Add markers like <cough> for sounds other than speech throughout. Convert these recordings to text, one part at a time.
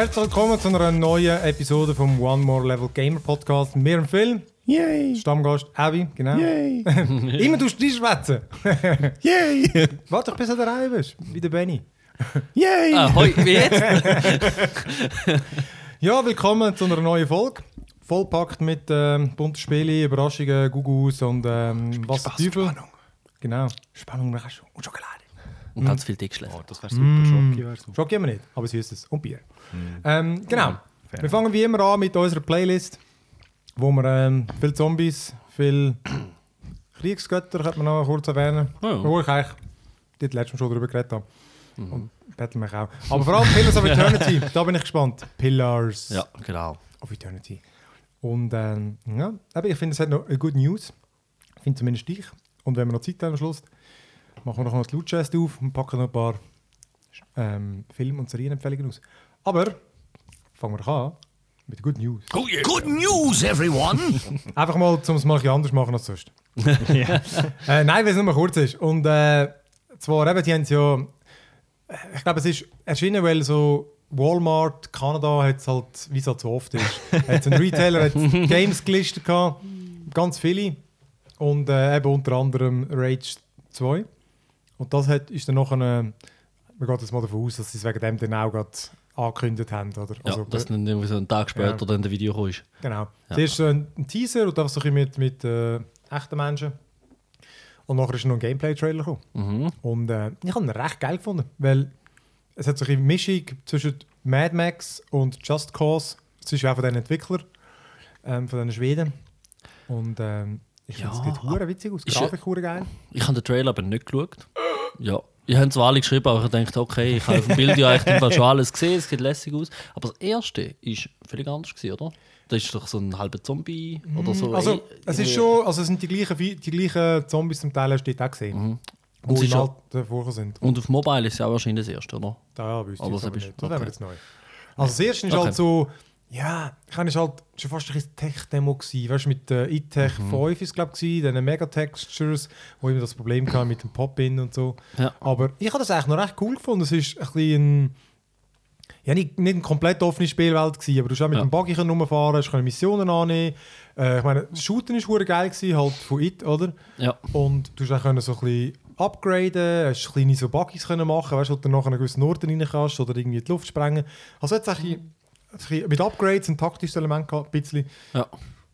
Herzlich willkommen zu einer neuen Episode vom One More Level Gamer Podcast. Mit mir im Film, Yay! Stammgast Abby, genau. Yay! <laughs> Immer du schwätzen. <laughs> Yay! <laughs> Warte, bis du da rein bist, wie der Benny. Yay! Ah, hoi, wie jetzt? Ja, willkommen zu einer neuen Folge. Vollpackt mit ähm, bunten Spielen, Überraschungen, Gugus und ähm, was der Teufel. Spannung. Genau. Spannung, Überraschung und Schokolade. Und ganz viel Dickschläge. Oh, das wäre super. Schoki wäre super. Schoki haben wir nicht, aber Süßes und Bier. Ähm, genau. fair. Wir fangen wie immer an mit unserer Playlist, wo wir ähm, viel Zombies, viel <clears throat> Kriegsgötter, könnte man noch kurz erwähnen, Ja. wo ich eigentlich dort letztes Mal schon darüber geredet habe. Und Battlemech auch. Aber vor allem Pillars of Eternity, <laughs> da bin ich gespannt. Pillars Ja, genau. of Eternity. Und ähm, ja, aber ich finde, es hat noch eine gute News. Ich finde zumindest ich. Und wenn wir noch Zeit haben am Schluss, machen wir noch mal die Lootchest auf und packen noch ein paar ähm, Film- und Serienempfehlungen aus. Aber fangen wir an mit der Good News. Good news, everyone! <laughs> Einfach mal, um es mal ein bisschen anders machen als sonst. <laughs> äh, nein, weil es nur mal kurz ist. Und äh, zwar eben, die haben es ja, äh, ich glaube, es ist erschienen, weil so Walmart, Kanada, hat es halt, wie es halt so oft ist, <laughs> hat ein Retailer hat Games gelistet gehabt, ganz viele. Und äh, eben unter anderem Rage 2. Und das hat, ist dann noch eine, man geht jetzt mal davon aus, dass sie es wegen dem dann auch gerade angekündigt haben. Oder? Ja, Also, dass dann irgendwie so einen Tag später Ja. dann der Video kommt. Genau. Zuerst so ein, ein Teaser und einfach so ein mit, mit äh, echten Menschen. Und nachher ist noch ein Gameplay-Trailer gekommen. Mhm. Und äh, ich habe ihn recht geil gefunden, weil es hat so eine Mischung zwischen Mad Max und Just Cause. Das ist ja auch von den Entwicklern, ähm, von den Schweden. Und ähm, ich finde, es Ja, sieht hure witzig aus. Grafik hure geil. Ich habe den Trailer aber nicht geschaut. Ja. Ich habe zwar alle geschrieben, aber ich dachte, okay, ich habe auf dem Bild ja eigentlich schon <laughs> alles gesehen, es sieht lässig aus. Aber das erste war völlig anders, gewesen, oder? Das ist doch so ein halber Zombie oder so. Also, Ey, es ist irgendwie- schon, also es sind die gleichen, die gleichen Zombies zum Teil, hast du auch gesehen. Und Wo ja- Alten vorher sind. Und auf Mobile ist es auch wahrscheinlich das erste, oder? Da ja, wüsste Aber ich das aber nicht. Das okay. jetzt neu. Also das erste ist Okay. halt so, ja, ich habe halt schon fast ein Tech-Demo gewesen. Weißt du, mit der iTech Mhm. 5 ist glaube ich, diesen Megatextures, wo immer das Problem kam mit dem Pop-In und so. Ja. Aber ich habe das eigentlich noch recht cool gefunden. Es ist ein bisschen ja, nicht, nicht eine komplett offene Spielwelt gewesen, aber du hast auch mit Ja. dem Buggy rumfahren, hast können Missionen annehmen. Äh, ich meine, das Shooten ist hure geil gewesen, halt von it, oder? Ja. Und du hast auch können so ein bisschen upgraden, hast kleine so Buggies können machen, weißt du, wo du nachher einen gewissen Ort rein kannst oder irgendwie in die Luft sprengen. Also jetzt eigentlich mit Upgrades ein taktisches Element gehabt, ein bisschen. Ja,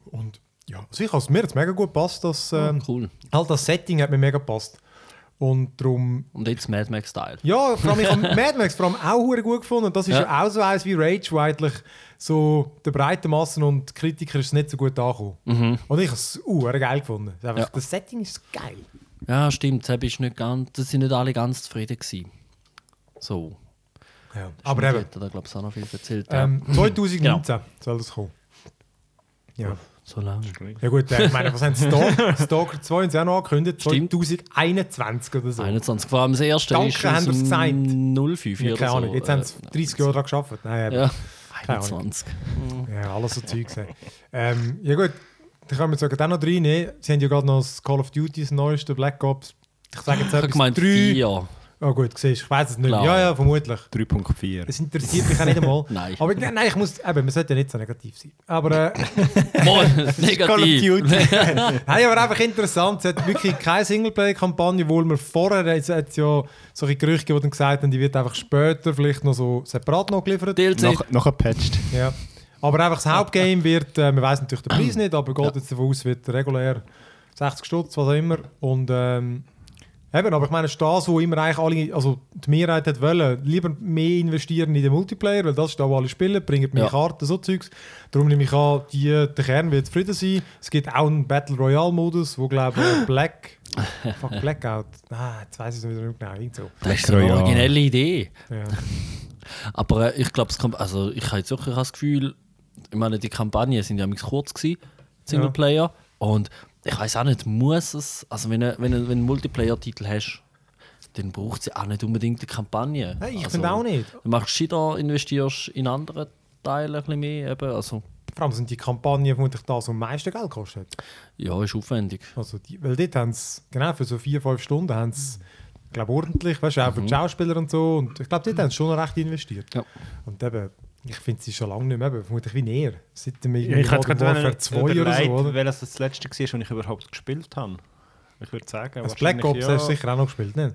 Und ja, also ich has, mir hat es mega gut gepasst, das, ähm, cool. halt das Setting hat mir mega gepasst. Und darum, Und jetzt Mad Max Style. ja, vor allem ich habe <laughs> Mad Max vor allem auch gut gefunden. Und das ist ja, Ja. auch so eins wie Rage, wo eigentlich so der breiten Massen und Kritiker ist nicht so gut angekommen. Und ich habe es uh, geil gefunden. Ist Einfach, Ja. Das Setting ist geil. Ja, stimmt. Das ist nicht ganz, das sind nicht alle ganz zufrieden gewesen. So. Ja. Aber eben, Hat er, glaube ich, auch noch viel erzählt. Ähm, <clears throat> ja. 2019 soll das kommen. Ja. So lange. ja gut, äh, ich meine, was haben sie <laughs> Stalker, Stalker 2 haben sie auch noch angekündigt? Stimmt. 2021 oder so. 21. Vor allem das erste Danke, ist haben wir's gesagt. dem 05 ja, keine so. Ahnung, jetzt haben sie 30 Jahre daran gearbeitet. Nein, Äh. Ja, Keine Ahnung. 21. ja, alles so Zeug. gesehen. ähm, ja gut, dann können wir sogar dann noch reinnehmen. Sie haben ja gerade noch das Call of Duty, das neueste, Black Ops. Ich sage jetzt Ich etwas, gemeint 3. 4. Oh gut, siehst, ich weiß es nicht. Klar. Ja, ja, vermutlich. 3.4. Es interessiert mich auch nicht einmal. <laughs> Nein. Aber nein, ich muss, eben, man sollte ja nicht so negativ sein. Aber äh, <laughs> Moin, <laughs> negativ. Nein, aber einfach interessant. Es hat wirklich keine Singleplayer-Kampagne, obwohl wir vorher es hat ja solche Gerüchte, die dann gesagt haben, die wird einfach später vielleicht noch so separat noch geliefert. DLC. Noch, noch gepatcht. Ja. Aber einfach das Hauptgame wird, äh, man weiß natürlich den Preis <clears throat> nicht, aber geht jetzt davon aus, wird regulär 60 Stutz, was auch immer. Und ähm, eben, aber ich meine, es ist das, wo immer eigentlich alle, also die Mehrheit hat wollen, lieber mehr investieren in den Multiplayer, weil das ist da, wo alle spielen, bringen mehr Ja. Karten, so Zeugs. Darum nehme ich an, die, der Kern wird zufrieden sein. Es gibt auch einen Battle Royale-Modus, wo glaube ich <laughs> Black, fuck Blackout, ah, jetzt weiß ich es nicht mehr genau, irgend so. Das ist eine originelle Idee. Ja. <laughs> Aber äh, ich glaube, es kommt. Also, ich habe jetzt wirklich das Gefühl, ich meine, die Kampagnen sind ja kurz gewesen, Singleplayer. Und ich weiß auch nicht, muss es. Also, wenn du wenn, wenn einen Multiplayer-Titel hast, dann braucht es ja auch nicht unbedingt eine Kampagne. Nein, ich also, finde auch nicht. Du machst Shida, investierst in andere Teile ein bisschen mehr. Eben. Also, Vor allem sind die Kampagnen vermutlich das, was am meisten Geld kostet. ja, ist aufwendig. Also die, weil dort haben sie, genau, für so vier, fünf Stunden haben sie, glaube ordentlich, weißt du, auch für die Schauspieler und so. Und ich glaube, dort haben sie schon recht investiert. Ja. Und eben, Ich finde sie schon lange nicht mehr, vermutlich wie näher. Seit dem Ja, ich hätte gerade 2 oder so, welches das letzte war, das ich überhaupt gespielt habe. Ich würde sagen, Das Black Ops wahrscheinlich hast du sicher auch noch gespielt, nicht?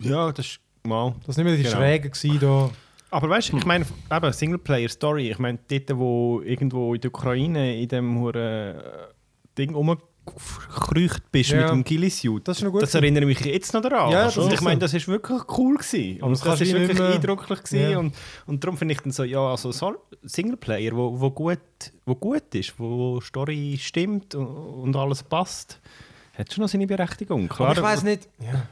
Ja, das ist mal. Das war nicht mehr die Genau. Schräge gewesen, da. Aber weißt du, ich meine, eben Singleplayer-Story, ich meine, dort, wo irgendwo in der Ukraine in dem hure äh, Ding rumgekreucht bist Ja. mit dem Ghillie-Suit. Das Das erinnere mich jetzt noch daran. Ja, das und ist ich meine, das ist wirklich cool gewesen. Und das das, ist wirklich mehr- eindrücklich gewesen. Ja. Und, und darum finde ich dann so, ja, also so Singleplayer, wo, wo, gut, wo gut ist, wo Story stimmt und, und alles passt, hat schon noch seine Berechtigung. Klar, Aber ich weiß nicht. Ja.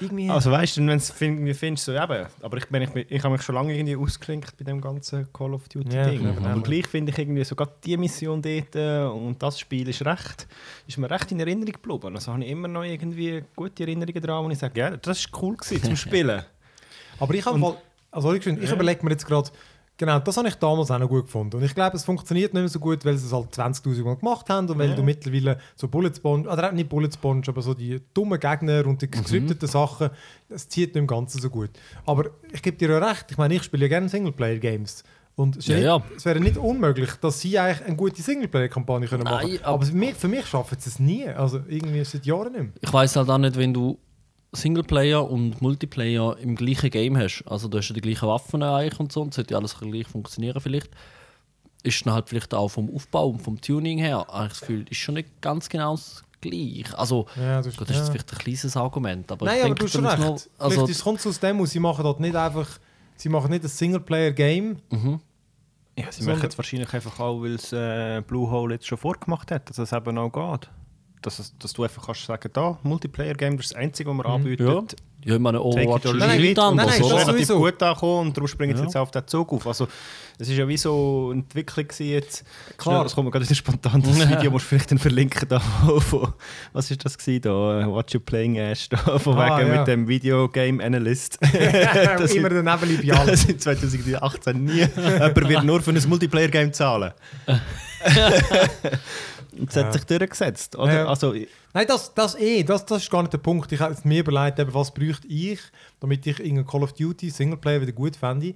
Irgendwie. also weißt du, wenn du irgendwie findest, so eben, aber ich, bin, ich, ich habe mich schon lange irgendwie ausgeklinkt bei dem ganzen Call of Duty Ja, Ding. aber klar. gleich finde ich irgendwie sogar die Mission dort äh, und das Spiel ist recht, ist mir recht in Erinnerung geblieben. Also habe ich immer noch irgendwie gute Erinnerungen daran, wo ich sage, ja, das ist cool gewesen zum <laughs> Spielen. Aber ich habe mal, also ich, ich überlege mir jetzt gerade, genau, das habe ich damals auch noch gut gefunden. Und ich glaube, es funktioniert nicht mehr so gut, weil sie es halt 20.000 Mal gemacht haben und weil Ja. du mittlerweile so Bullet Sponge, oder nicht Bullet Sponge, aber so die dummen Gegner und die gescripteten Sachen, das zieht nicht im Ganzen so gut. Aber ich gebe dir ja recht, ich meine, ich spiele ja gerne Singleplayer-Games. Und es, Ja, nicht, ja. es wäre nicht unmöglich, dass sie eigentlich eine gute Singleplayer-Kampagne können machen können. aber- Aber für mich, für mich schaffen sie es nie. Also irgendwie seit Jahren nicht mehr. Ich weiß halt auch nicht, wenn du Singleplayer und Multiplayer im gleichen Game hast. Also du hast ja die gleichen Waffen eigentlich und so, und es sollte ja alles gleich funktionieren vielleicht. Ist dann halt vielleicht auch vom Aufbau und vom Tuning her, habe ich das Gefühl, ist schon nicht ganz genau das gleich. Also, Ja, das ist- gut, das ist ja. vielleicht ein kleines Argument, aber Nein, ich aber denke, du hast schon recht. Vielleicht also, ist- kommt es aus dem sie machen dort nicht einfach, sie machen nicht ein Singleplayer-Game. Ja, sie machen es wahrscheinlich einfach auch, weil es äh, Blue Hole jetzt schon vorgemacht hat, dass es eben auch geht. Dass, dass du einfach kannst sagen, da, Multiplayer-Game, das ist das Einzige, was wir anbieten. ja. ja, ich meine, Overwatch ist Nein, nicht nein, nein, ist das oder? relativ gut angekommen und darum springen sie Ja. jetzt auf den Zug auf. Also, es ist ja wie so eine Entwicklung jetzt. Klar. Schnell, Das kommt mir gerade wieder spontan, das <laughs> Video musst du vielleicht dann verlinken. Da, von, was ist das gewesen, da? What you playing Ash, da, von Ah, wegen ja. mit dem Videogame Analyst. <laughs> das Immer daneben allen. <laughs> das in 2018 nie. Jemand wird nur für ein Multiplayer-Game zahlen. <laughs> Ja. hat sich durchgesetzt. Oder? Ja. Also, Nein, das, das eh, das, das ist gar nicht der Punkt. Ich habe mir überlegt, eben, was bräuchte ich, damit ich irgendein Call of Duty Singleplayer wieder gut fände.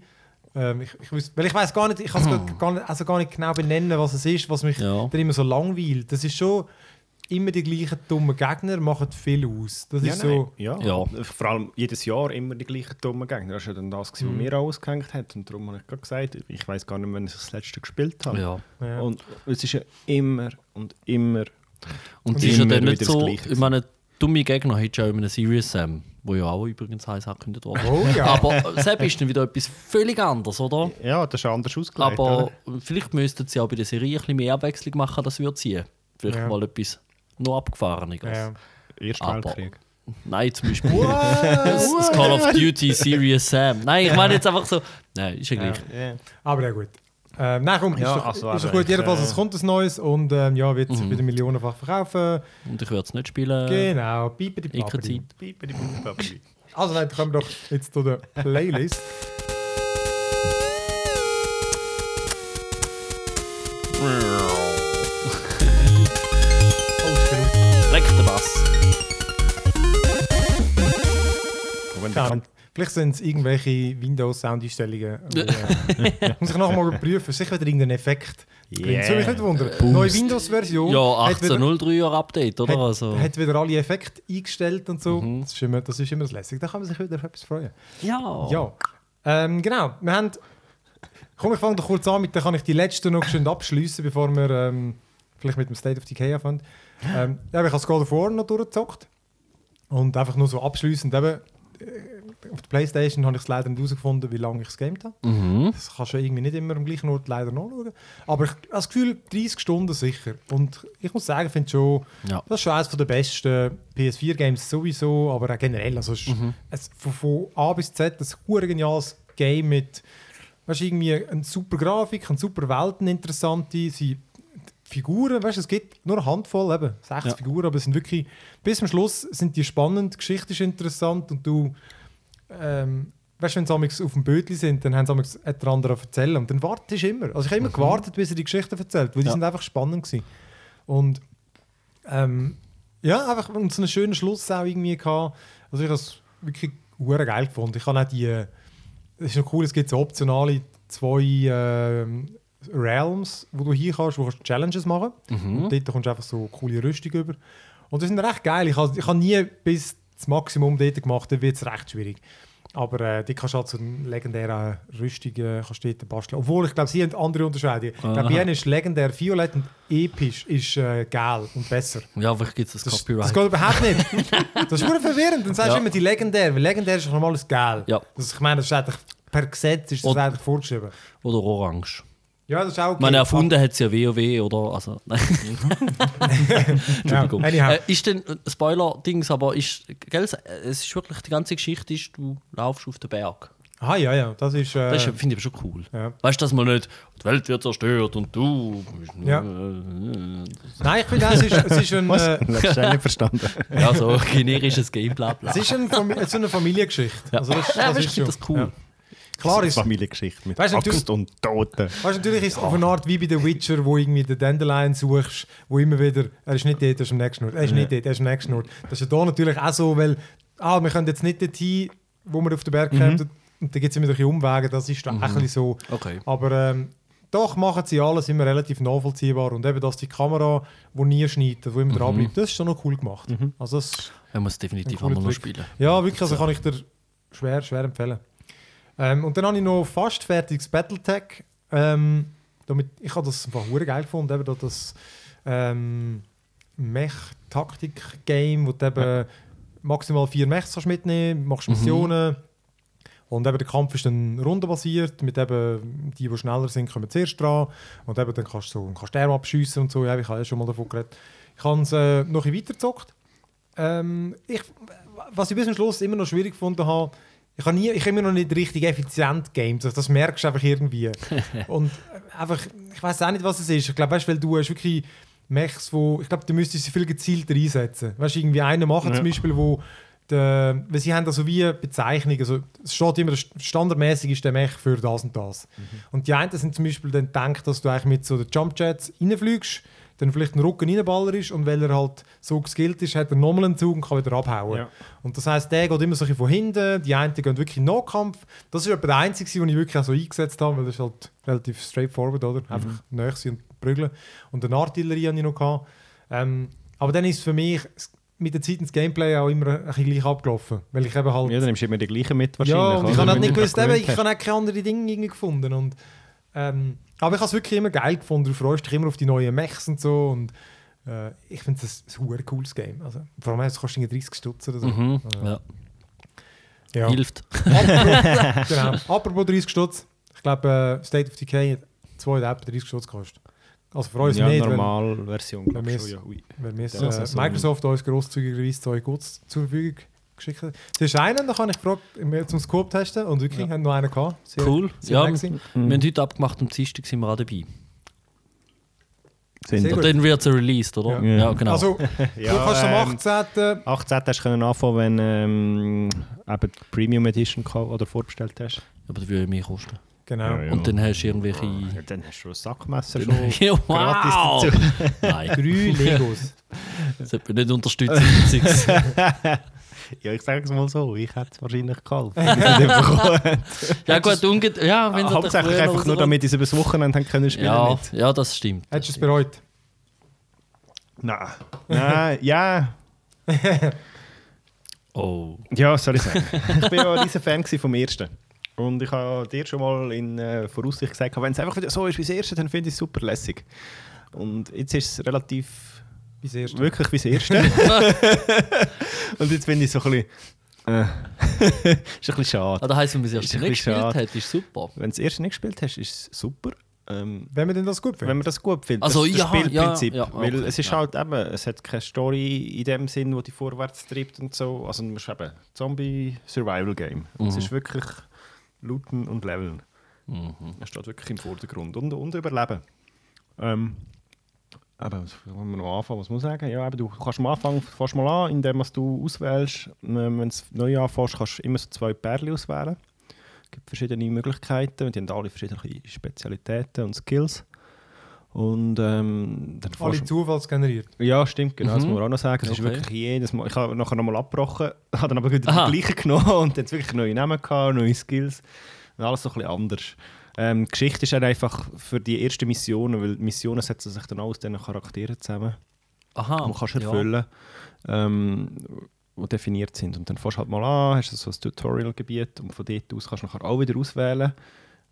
Ähm, ich, ich, weiss- weil ich weiß gar nicht, ich kann es <clears throat> gar- gar nicht, also gar nicht genau benennen, was es ist, was mich Ja. dann immer so langweilt. Das ist schon immer die gleichen dummen Gegner, machen viel aus. Das ja, ist nein. so. ja. Ja. Vor allem jedes Jahr immer die gleichen dummen Gegner. Das war ja dann das, was mir auch ausgehängt hat. Und darum habe ich gerade gesagt, ich weiß gar nicht, wann ich das letzte gespielt habe. Ja. Ja. Und es ist ja immer und immer. Und Und es ist ja dann nicht so, Gleiche ich meine, dumme Gegner hättest du ja in einem Serious Sam, wo ja auch übrigens heiß angekündigt worden ist. Oh ja. Aber Sepp ist dann wieder etwas völlig anderes, oder? Ja, das ist anders ausgelegt. Aber oder? vielleicht müssten sie auch bei der Serie ein bisschen mehr Abwechslung machen, das würde ziehen. Vielleicht Ja. mal etwas noch abgefahreneres. Ja. Erster Weltkrieg. Nein, zum Beispiel das, das Call of Duty Serious Sam. Nein, ich meine jetzt einfach so. Nein, ist ja gleich. Ja. Aber ja gut. Ähm, nein, komm, Ja, ist doch, also ist doch eben, gut. Jedenfalls, äh, es kommt ein neues und ähm, ja, wird sich Mhm. wieder millionenfach verkaufen. Und ich würde es nicht spielen. Genau, Piperi Eco-Zeit. Also nein, dann kommen wir doch jetzt zu der Playlist. Ahnung. Vielleicht sind es irgendwelche Windows-Soundeinstellungen. <laughs> äh, Muss ich nachher mal überprüfen. Sicher wieder irgendein Effekt. Yeah. Das würde mich nicht wundern. Boost. Neue Windows-Version Ja, hat wieder- 18.03er Update, oder? hat, also. hat wieder alle Effekte eingestellt und so. Mhm. Das, ist immer, das ist immer das Lässige. Da kann man sich wieder auf etwas freuen. ja. Ja. Ähm, genau. Wir haben. Komm, ich fange doch kurz an, mit dann kann ich die letzte noch schön abschließen, bevor wir ähm, vielleicht mit dem State of Decay anfangen. Ähm, ja, ich habe das God of War noch durchgezockt. Und einfach nur so abschließend eben. Auf der Playstation habe ich es leider nicht herausgefunden, wie lange ich es gamed habe. Mhm. Das kannst du irgendwie nicht immer am gleichen Ort leider nachschauen. Aber ich habe das Gefühl, 30 Stunden sicher. Und ich muss sagen, ich finde schon, Ja. das ist schon eines der besten PS4-Games sowieso, aber auch generell. Also es ist es, von, von A bis Z ein geniales Game mit weißt, irgendwie eine super Grafik, eine super Welt, eine interessante sie, Figuren. Weißt, du, es gibt nur eine Handvoll, eben 60 Ja. Figuren, aber es sind wirklich, bis zum Schluss sind die spannend, die Geschichte ist interessant und du ähm, weißt, wenn sie auf dem Bötli sind, dann haben sie der andere erzählen und dann wartest du immer. Also ich habe immer gewartet, bis er die Geschichte erzählt, weil die Ja. sind einfach spannend gewesen. Und ähm, ja, einfach und so einen schönen Schluss auch irgendwie gehabt. Also ich habe es wirklich hure geil gefunden. Ich habe auch die, es ist noch cool, es gibt so optionale zwei ähm, Realms, wo du hier kannst, wo du Challenges machen Mhm. Und dort kommst du einfach so coole Rüstung über. Und die sind recht geil. Ich habe ich nie bis das Maximum dort gemacht, dann wird es recht schwierig. Aber äh, die kannst du halt so eine legendäre Rüstung äh, kannst du dort basteln. Obwohl, ich glaube, sie haben andere Unterscheidungen. Ich glaube, bei ist legendär violett und episch ist äh, geil und besser. Ja, vielleicht gibt es das, Das, das Copyright. geht überhaupt nicht. Das ist nur verwirrend. Dann sagst du Ja. immer die legendär. Weil legendär ist normal alles geil. Ja. Das, ich meine, das ist eigentlich per Gesetz ist das Und- eigentlich vorgeschrieben. Oder Orange. Ja, das ist auch okay. Man erfunden hat es ja WoW oder. Also, <laughs> nein. Entschuldigung. Ja, äh, ist denn äh, Spoiler-Dings, aber ist, gell, es ist wirklich die ganze Geschichte ist, du laufst auf den Berg. Ah, ja, ja. Das ist. Äh, Das finde ich aber schon cool. ja. Weißt du, dass man nicht, die Welt wird zerstört und du. Ja. Äh, Nein, ich finde, auch, es ist, es ist ein. Was? Äh, Das hast du nicht verstanden. ja, so generisches Game, bla bla. es ist ein ist eine Familiengeschichte. Ja. Also das, Ja, das weißt ist das ist cool. Klar ist, Familiengeschichte mit Weißt du, Axt und Toten. weißt, du, natürlich ist es auf eine Art wie bei The Witcher, wo irgendwie den Dandelion suchst, wo immer wieder, er ist nicht dort, er ist am nächsten Ort, er ist nicht dort, er ist am nächsten Ort. Das ist ja da natürlich auch so, weil, ah, wir können jetzt nicht dorthin, wo wir auf den Berg kommen, und dann gibt es immer ein Umwege, das ist da auch ein bisschen so. Okay. Aber ähm, doch machen sie alles immer relativ nachvollziehbar und eben, dass die Kamera, die nie schneidet, die immer dran bleibt, das ist schon noch cool gemacht. Also das, Er muss definitiv einmal noch spielen. ja, wirklich, also kann ich dir schwer, schwer empfehlen. Ähm, und dann habe ich noch fast fertiges Battletech. Ähm, damit, ich habe das einfach hure geil gefunden, eben da das ähm, Mech-Taktik-Game, wo du eben maximal vier Mechs kannst mitnehmen machst Missionen. Und eben der Kampf ist dann rundenbasiert, mit eben die, die schneller sind, kommen zuerst dran. Und eben dann kannst du so, kannst Arm abschiessen und so. Ja, ich habe ja schon mal davon geredet. Ich habe es äh, noch ein bisschen weitergezockt. Ähm, ich, was ich bis zum Schluss immer noch schwierig gefunden habe, ich habe, nie, ich habe immer noch nicht richtig effizient games. Das merkst du einfach irgendwie. <laughs> und äh, einfach, ich weiß auch nicht, was es ist. Ich glaube, weißt, weil du hast wirklich Mechs, wo, ich glaube, du müsstest sie viel gezielter einsetzen. Weißt du, irgendwie einen machen zum Beispiel, wo der, weil sie haben da so wie Bezeichnungen, also es steht immer, standardmäßig ist der Mech für das und das. Und die einen sind zum Beispiel dann gedacht, dass du eigentlich mit so den Jumpjets reinfliegst, dann vielleicht einen Rücken reinballerst und weil er halt so geskillt ist, hat er nochmal einen Zug und kann wieder abhauen. Ja. Und das heisst, der geht immer so ein bisschen von hinten, die einen gehen wirklich in den Nahkampf. Das ist etwa der einzige, den ich wirklich auch so eingesetzt habe, weil das ist halt relativ straightforward, oder? Einfach Mhm. nahe sein und prügeln. Und eine Artillerie hatte ich noch. Gehabt. Ähm, aber dann ist für mich mit der Zeit ins Gameplay auch immer ein bisschen gleich abgelaufen, weil ich eben halt... Ja, dann nimmst du immer die gleichen mit Ja, wahrscheinlich. und ich habe halt nicht gewusst, eben, ich habe auch keine anderen Dinge irgendwie gefunden. Und, ähm, aber ich habe es wirklich immer geil gefunden. Du freust dich immer auf die neuen Mechs und so. Und äh, ich finde es ein, ein cooles Game. Also, vor allem, es kostet irgendwie 30 Stutz oder so. Mhm. Äh, Ja. ja. Hilft. Apropos, <laughs> genau. Apropos 30 Stutz. Ich glaube, äh, State of Decay hat 2 oder etwa 30 Stutz gekostet. Also für uns ja, nicht, wenn, glaube wenn ich wir schon. Ja, wenn Ja, äh, also so- Microsoft uns grosszügigerweise zwei Goods zur Verfügung geschickt hat. Es ist einer, da kann ich gefragt, wir zum Scope testen und wirklich haben noch einen gehabt. Sehr- Cool. sehr Ja, wir gewesen. haben heute abgemacht, am Dienstag sind wir auch dabei. Sind Und dann wird es released, oder? Ja. Ja, genau. Also, <laughs> Ja, du kannst am ähm, 18. 18. hast du können anfangen, wenn ähm, eben die Premium Edition oder vorbestellt hast. aber das würde ja mehr kosten. Genau. Ja, ja. Und dann hast du irgendwelche. Ja, dann hast du ein Sackmesser schon <laughs> Ja, gratis wow! dazu. <laughs> Nein, Drei Legos. das sollte man nicht unterstützen. Ja, ich sage es mal so, ich hätte es wahrscheinlich <laughs> nicht bekommen. ja, gut, unge ja, wenn Hauptsächlich einfach nur, damit ich es über das Wochenende können spielen Ja, mit. ja, das stimmt. Hättest du es bereut? Nein. Nein, <laughs> ja. <laughs> Oh. Ja, soll ich sagen. ich bin ja ein riesen Fan vom ersten. Und ich habe dir schon mal in äh, Voraussicht gesagt, wenn es einfach wieder so ist wie das erste, dann finde ich es super lässig. Und jetzt ist es relativ Wie sehr? wirklich wie das erste. <laughs> Und jetzt finde ich so ein bisschen. Äh, <laughs> ist ein bisschen schade. Ah, das heisst, wenn man es erst Ist ein nicht gespielt schade. hat, ist super. Wenn du das erste nicht gespielt hast, ist es super. Ähm, Wenn wir denn das gut wenn finden? man das gut findet. Also, das, das ja, Spielprinzip. ja, ja, weil okay, es ist ja. halt eben, es hat keine Story in dem Sinn, wo die vorwärts treibt und so. Also du musst eben Zombie-Survival-Game. Es Mhm. ist wirklich looten und leveln. Mhm. Das steht wirklich im Vordergrund. Und, und überleben. Ähm, aber was wollen wir noch anfangen? Was muss ich sagen? Ja, eben, du kannst am Anfang fährst mal an, indem was du auswählst. Ähm, wenn du neu anfängst, kannst du immer so zwei Pärchen auswählen. Es gibt verschiedene Möglichkeiten und die haben alle verschiedene Spezialitäten und Skills. Und ähm, dann Alle zufallsgeneriert. ja, stimmt, genau, das Mhm. muss man auch noch sagen. Es ist Okay. wirklich jedes Mal. Ich habe nachher nochmal abgebrochen, <laughs> habe dann aber wieder Aha. die gleichen genommen und jetzt wirklich neue Namen gehabt, neue Skills. Und alles so ein bisschen anders. Ähm, die Geschichte ist halt einfach für die ersten Missionen, weil Missionen setzen sich dann auch aus diesen Charakteren zusammen, Aha. die du kannst ja. erfüllen ähm, die definiert sind. Und dann fährst du halt mal an, hast du so ein Tutorial-Gebiet und von dort aus kannst du nachher auch wieder auswählen,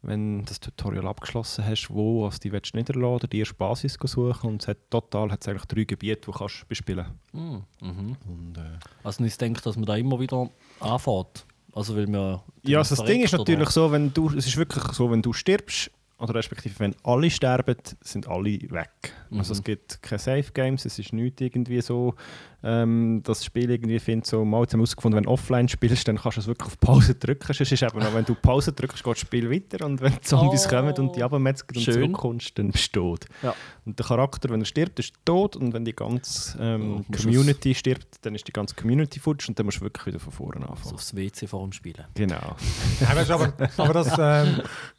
wenn du das Tutorial abgeschlossen hast, wo also die willst du niederladen oder die erste Basis suchen. Und es hat total hat's eigentlich drei Gebiete, die du bespielen Mhm. Mhm. und, äh, Also ich denke, dass man da immer wieder anfährt. Also weil wir Ja, also das Ding ist natürlich so, wenn du, es ist wirklich so, wenn du stirbst, oder respektive wenn alle sterben, sind alle weg. Also Mhm. es gibt keine Safe Games, es ist nicht irgendwie so, ähm, das Spiel irgendwie findet so, mal jetzt haben herausgefunden, wenn du offline spielst, dann kannst du es wirklich auf Pause drücken. Sonst ist es eben noch, wenn du Pause drückst, geht das Spiel weiter und wenn die Zombies Oh. kommen und die abmetzgen und zurückkommst, dann bist du tot. Ja. Und der Charakter, wenn er stirbt, ist tot und wenn die ganze ähm, Oh, Community stirbt, dann ist die ganze Community futsch und dann musst du wirklich wieder von vorne So anfangen. aufs WC vor dem Spielen. Genau. Aber, aber das. Ähm, <laughs>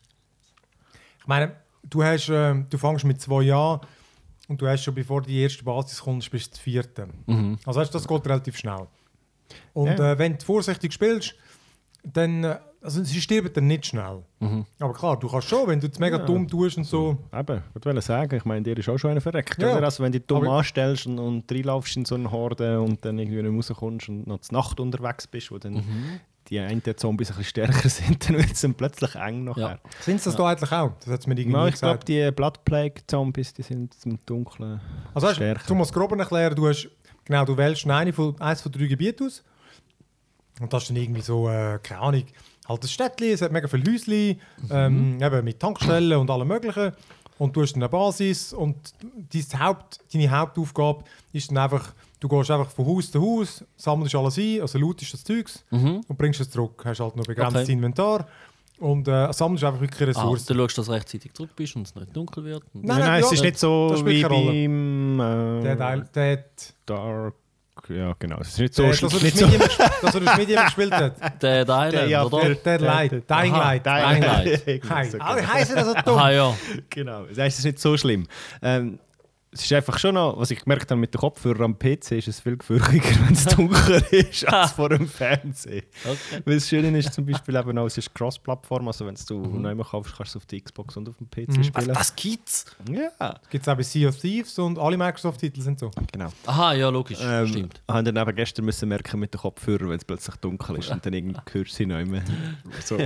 ich meine, du, hast, ähm, du fängst mit zwei Jahren und du hast schon, bevor die erste Basis kommt, bist du vierte. Mhm. Also weißt, du, das geht relativ schnell. Und Ja. äh, wenn du vorsichtig spielst, dann. Äh, also sie stirben dann nicht schnell. Mhm. Aber klar, du kannst schon, wenn du es mega Ja. dumm tust und so. Eben, ich wollte sagen, ich meine, dir ist auch schon einer verreckt. Ja. Oder? Also wenn du dich dumm Aber- anstellst und, und reinlaufst in so eine Horde und dann irgendwie nicht rauskommst und noch zur Nacht unterwegs bist, wo dann Mhm. Die einen Zombies ein bisschen stärker <laughs> sind, dann wird es dann plötzlich eng nachher. Ja. Sind es das da eigentlich auch? Das hat mir irgendwie Ja, ich glaube, die Blood Plague Zombies, die sind zum Dunklen Also weißt, stärker. du musst grob erklären, du hast, genau, du wählst eine von, eins von drei Gebieten aus. Und das ist dann irgendwie so, äh, keine Ahnung, halt ein Städtchen, es hat mega viele Häuschen, ähm, eben mit Tankstellen und allem möglichen. Und du hast dann eine Basis und dein Haupt, deine Hauptaufgabe ist dann einfach, du gehst einfach von Haus zu Haus, sammelst alles ein, also lootest das Zeugs Mhm. und bringst es zurück. Hast halt noch begrenztes Okay. Inventar und äh, sammelst einfach wirklich Ah, Ressourcen. du schaust, dass du rechtzeitig zurück bist und es nicht dunkel wird. Nein, Nein, nein, ja, es ist nicht das so spielt wie beim äh, Der Teil, der, Dark. Ja, genau. Es ist nicht so. der, es dass nicht das so <laughs> dass er das Medium gespielt hat. <laughs> Der Island, Der, ja, oder? Der Light, Dying Aha, Light. Dying Light. <laughs> Ah, genau. heisst das so dumm? Ah ja. Genau, das ist nicht so schlimm. Ähm, es ist einfach schon noch, was ich gemerkt habe mit den Kopfhörern am PC, ist es viel gefürchtiger, <laughs> wenn es dunkler ist, als vor dem Fernsehen. Okay. Weil das Schöne ist zum Beispiel eben auch, es ist Cross-Plattform, also wenn du mhm. neu kaufst, kannst du es auf die Xbox und auf dem PC Mhm. spielen. Das gibt's. Ja, Gibt es auch bei Sea of Thieves und alle Microsoft-Titel sind so. genau. Aha, ja, logisch. Ähm, Stimmt. haben dann eben gestern müssen merken mit den Kopfhörern, wenn es plötzlich dunkel ist und dann irgendwie hörst du sie nicht mehr. <laughs> So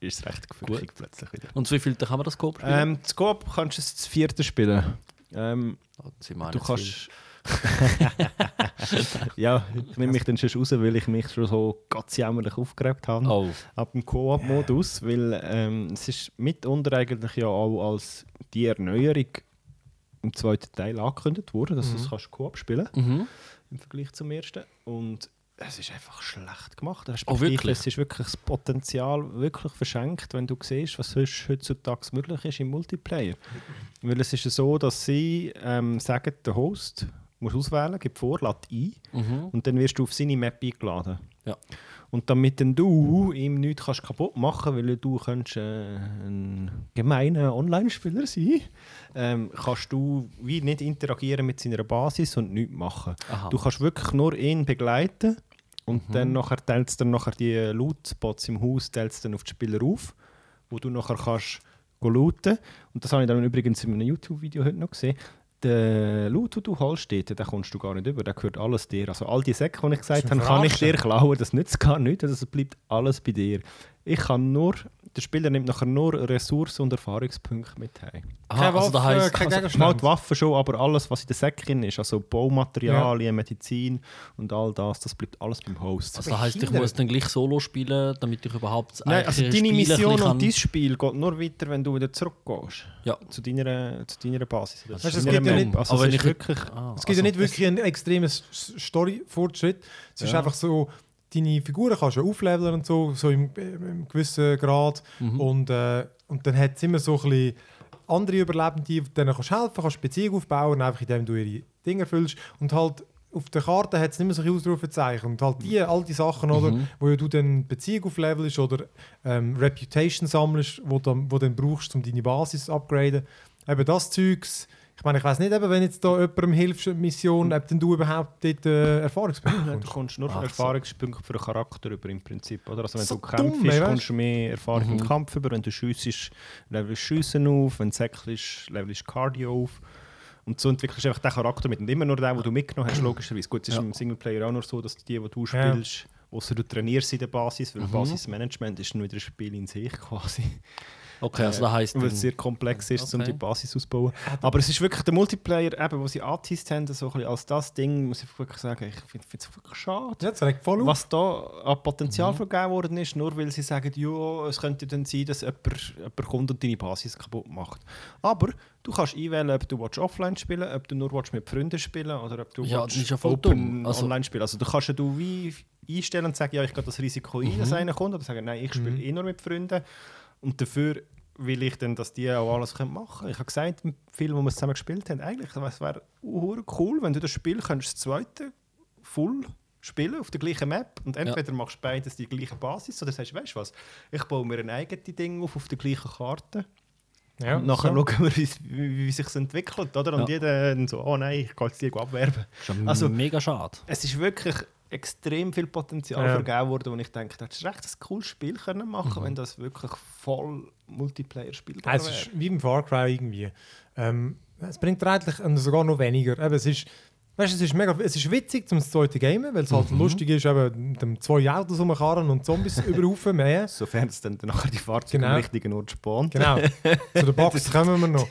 ist es recht gefürchtig plötzlich wieder. Und zu wie viel kann man das Coop spielen? Ähm, das Coop kannst du es zu vierten spielen. Ähm, das Du kannst. <laughs> ja, ich nehme mich dann schon raus, weil ich mich schon so ganz jämmerlich aufgeregt habe. Oh. Ab dem Koop-Modus, weil ähm, es ist mitunter eigentlich ja auch als die Erneuerung im zweiten Teil angekündigt worden, dass du es kannst Koop spielen Mhm. im Vergleich zum ersten. Und es ist einfach schlecht gemacht. Oh, wirklich? Es ist wirklich das Potenzial wirklich verschenkt, wenn du siehst, was heutz- heutzutage möglich ist im Multiplayer. Weil es ist ja so, dass sie ähm, sagen, der Host muss auswählen, gibt vor, lädt ein Mhm. und dann wirst du auf seine Map eingeladen. Ja. Und damit dann du ihm nichts kannst kaputt machen weil du kannst, äh, ein gemeiner Online-Spieler sein ähm, kannst du wie nicht interagieren mit seiner Basis und nichts machen. Aha. Du kannst wirklich nur ihn begleiten und dann nachher teilst dann nachher die Loot-Spots im Haus teilst dann auf die Spieler auf, wo du nachher kannst looten. Und das habe ich dann übrigens in einem YouTube-Video heute noch gesehen. Der Loot, den du holst, den kommst du gar nicht über, der gehört alles dir. Also all die Säcke, die ich gesagt habe, kann ich dir klauen, das nützt gar nichts, also es bleibt alles bei dir. Ich kann nur, der Spieler nimmt nachher nur Ressourcen und Erfahrungspunkte mit heim. Aha, also da Waffe, heisst, kein Also, mal die Waffen schon, aber alles, was in den Säcken ist, also Baumaterialien, Medizin und all das, das bleibt alles beim Host. also da heisst, ich muss dann gleich Solo spielen, damit ich überhaupt das Nein, also deine Spiel ein Mission und dein Spiel geht nur weiter, wenn du wieder zurückgehst. Ja. Zu deiner, zu deiner Basis. Das zu ist- es gibt ja nicht- Also es ist ich- wirklich... Ah, Es gibt ja also- nicht wirklich einen extremen Story-Fortschritt. Es ist Ja. einfach so, deine Figuren kannst du aufleveln und so, so im, im gewissen Grad. Mhm. Und, äh, und dann hat es immer so ein bisschen andere Überlebende, denen kannst du helfen, kannst Beziehung aufbauen, einfach indem du ihre Dinge erfüllst. Und halt auf der Karte hat es nicht mehr so Ausrufezeichen. Und halt die, all die Sachen, oder, Mhm. wo ja du dann Beziehung auflevelst oder ähm, Reputation sammelst, wo, dann, wo dann brauchst, um deine Basis zu upgraden. Eben das Zeugs Ich meine, ich weiß nicht, eben, wenn jetzt da jemandem hilfst, eine Mission, ob denn du überhaupt dort äh, Erfahrungspunkte Du bekommst. kommst nur Ach. Erfahrungspunkte für einen Charakter über im Prinzip. Oder? Also wenn So du kämpfst, dumm, kommst du mehr Erfahrung Mhm. im Kampf über. Wenn du schiessest, levelst du Schiessen auf. Wenn du säckelst, levelst du Cardio auf. Und so entwickelst du einfach den Charakter mit. Und immer nur den, den du mitgenommen hast, <clears throat> logischerweise. Gut, es ist Ja. im Singleplayer auch nur so, dass die, die du Ja. spielst, außer du trainierst in der Basis, weil Mhm. Basismanagement ist dann wieder ein Spiel in sich quasi. Okay, also das heisst. Weil es sehr komplex ist, um Okay. die Basis auszubauen. Aber es ist wirklich der Multiplayer, eben, wo sie angeteased haben, so ein bisschen als das Ding, muss ich wirklich sagen, ich finde es wirklich schade. Ja, das regt voll auf. Was da an Potenzial Mhm. vergeben worden ist, nur weil sie sagen, ja, es könnte dann sein, dass jemand, jemand kommt und deine Basis kaputt macht. Aber du kannst einwählen, ob du willst offline spielen ob du nur willst mit Freunden spielen oder ob du Ja, willst ja open. Also- online spielen. Also du kannst ja du wie einstellen und sagen, ja, ich gehe das Risiko ein, Mhm. dass einer kommt, oder sagen, nein, ich spiele eh nur mit Freunden. Und dafür will ich dann, dass die auch alles können machen können. Ich habe gesagt, im Film, wo wir es zusammen gespielt haben, eigentlich, es wäre hure cool, wenn du das Spiel könntest, das zweite voll spielen auf der gleichen Map und entweder machst du beides die gleiche Basis oder sagst, weißt du was, ich baue mir ein eigenes Ding auf auf der gleichen Karte ja, und nachher so. schauen wir, wie, wie, wie sich entwickelt, oder? Und Ja. jeder so, oh nein, ich kann jetzt die abwerben. ist ja Also- mega schade. Es ist wirklich extrem viel Potenzial Ja. vergeben worden, wo ich denke, das ist recht ein cooles Spiel können machen, Mhm. wenn das wirklich voll Multiplayer spielt. Nein, es ist wie im Far Cry irgendwie. Ähm, es bringt eigentlich und sogar noch weniger. Eben, es ist, weißt, es ist mega, es ist witzig zum zweiten Gamen, weil es halt Mhm. lustig ist, eben mit dem zwei Autos rumkarren und Zombies <laughs> überhaufen mehr. Sofern es dann nachher die Fahrzeuge Genau. am richtigen Ort spawnt. Genau. Zu der <laughs> Box kommen wir noch.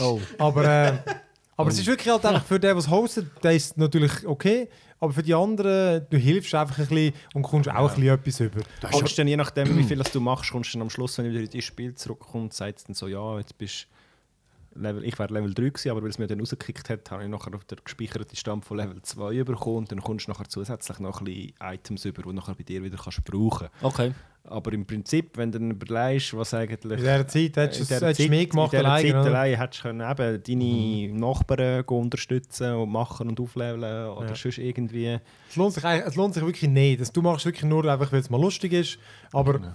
Oh. Aber, äh, <laughs> aber es ist wirklich halt einfach für den, der es hostet, der ist natürlich okay. Aber für die anderen, du hilfst einfach ein bisschen und kommst auch ein bisschen etwas über. Du kommst dann je nachdem, wie viel das du machst, kommst du dann am Schluss, wenn du wieder in das Spiel zurückkommst, sagt es dann so, ja, jetzt bist Level, ich wäre Level 3 gewesen, aber weil es mir dann rausgekickt hat, habe ich nachher auf der gespeicherten Stand von Level 2 bekommen und dann kommst du nachher zusätzlich noch ein bisschen Items über, die du nachher bei dir wieder kannst brauchen Okay. Aber im Prinzip, wenn du dann überlegst, was eigentlich... In dieser Zeit hättest in du du mehr gemacht in dieser alleine. Zeit oder? allein hättest du können eben deine Nachbarn gehen unterstützen und machen und aufleveln oder Ja. sonst irgendwie... Es lohnt sich, es lohnt sich wirklich nicht. Das, du machst wirklich nur einfach, weil es mal lustig ist. Aber Genau.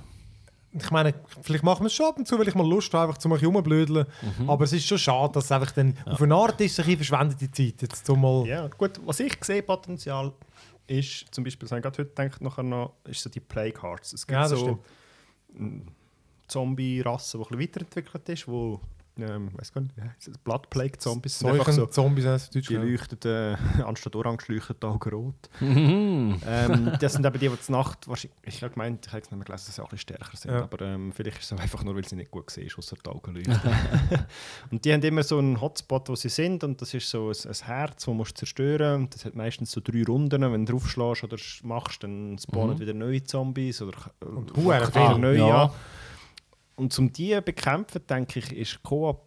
Ich meine, vielleicht machen wir es schon ab und zu, weil ich mal Lust habe, einfach zu mal rumblödeln. Mhm. Aber es ist schon schade, dass es einfach dann auf eine Art ist, ein verschwendete Zeit. Jetzt so mal, Ja, gut, was ich sehe, Potenzial, ist zum Beispiel, was ich gerade heute denke, nachher noch, ist so die Play Cards. Es gibt Ja, das so Zombie-Rasse, die ein bisschen weiterentwickelt ist, wo, ähm, weiß gar nicht? Blood Plague Zombies sind einfach so, Zombies heißt Deutsch. die ja. leuchten, äh, anstatt orange leuchten Augen rot. Mhm. ähm, <laughs> das sind eben die, die Nacht wahrscheinlich, ich habe gemeint, ich habe nicht mehr gelesen, dass sie auch ein bisschen stärker sind, Ja. aber ähm, vielleicht ist es einfach nur, weil sie nicht gut sehen, außer die Augen leuchten. <laughs> und die haben immer so einen Hotspot, wo sie sind und das ist so ein, ein Herz, das musst du zerstören und das hat meistens so drei Runden, wenn du draufschlägst oder machst, dann spawnen Mhm. wieder neue Zombies oder Und huere wieder neue Ja. an. Und zum die zu bekämpfen, denke ich, ist Koop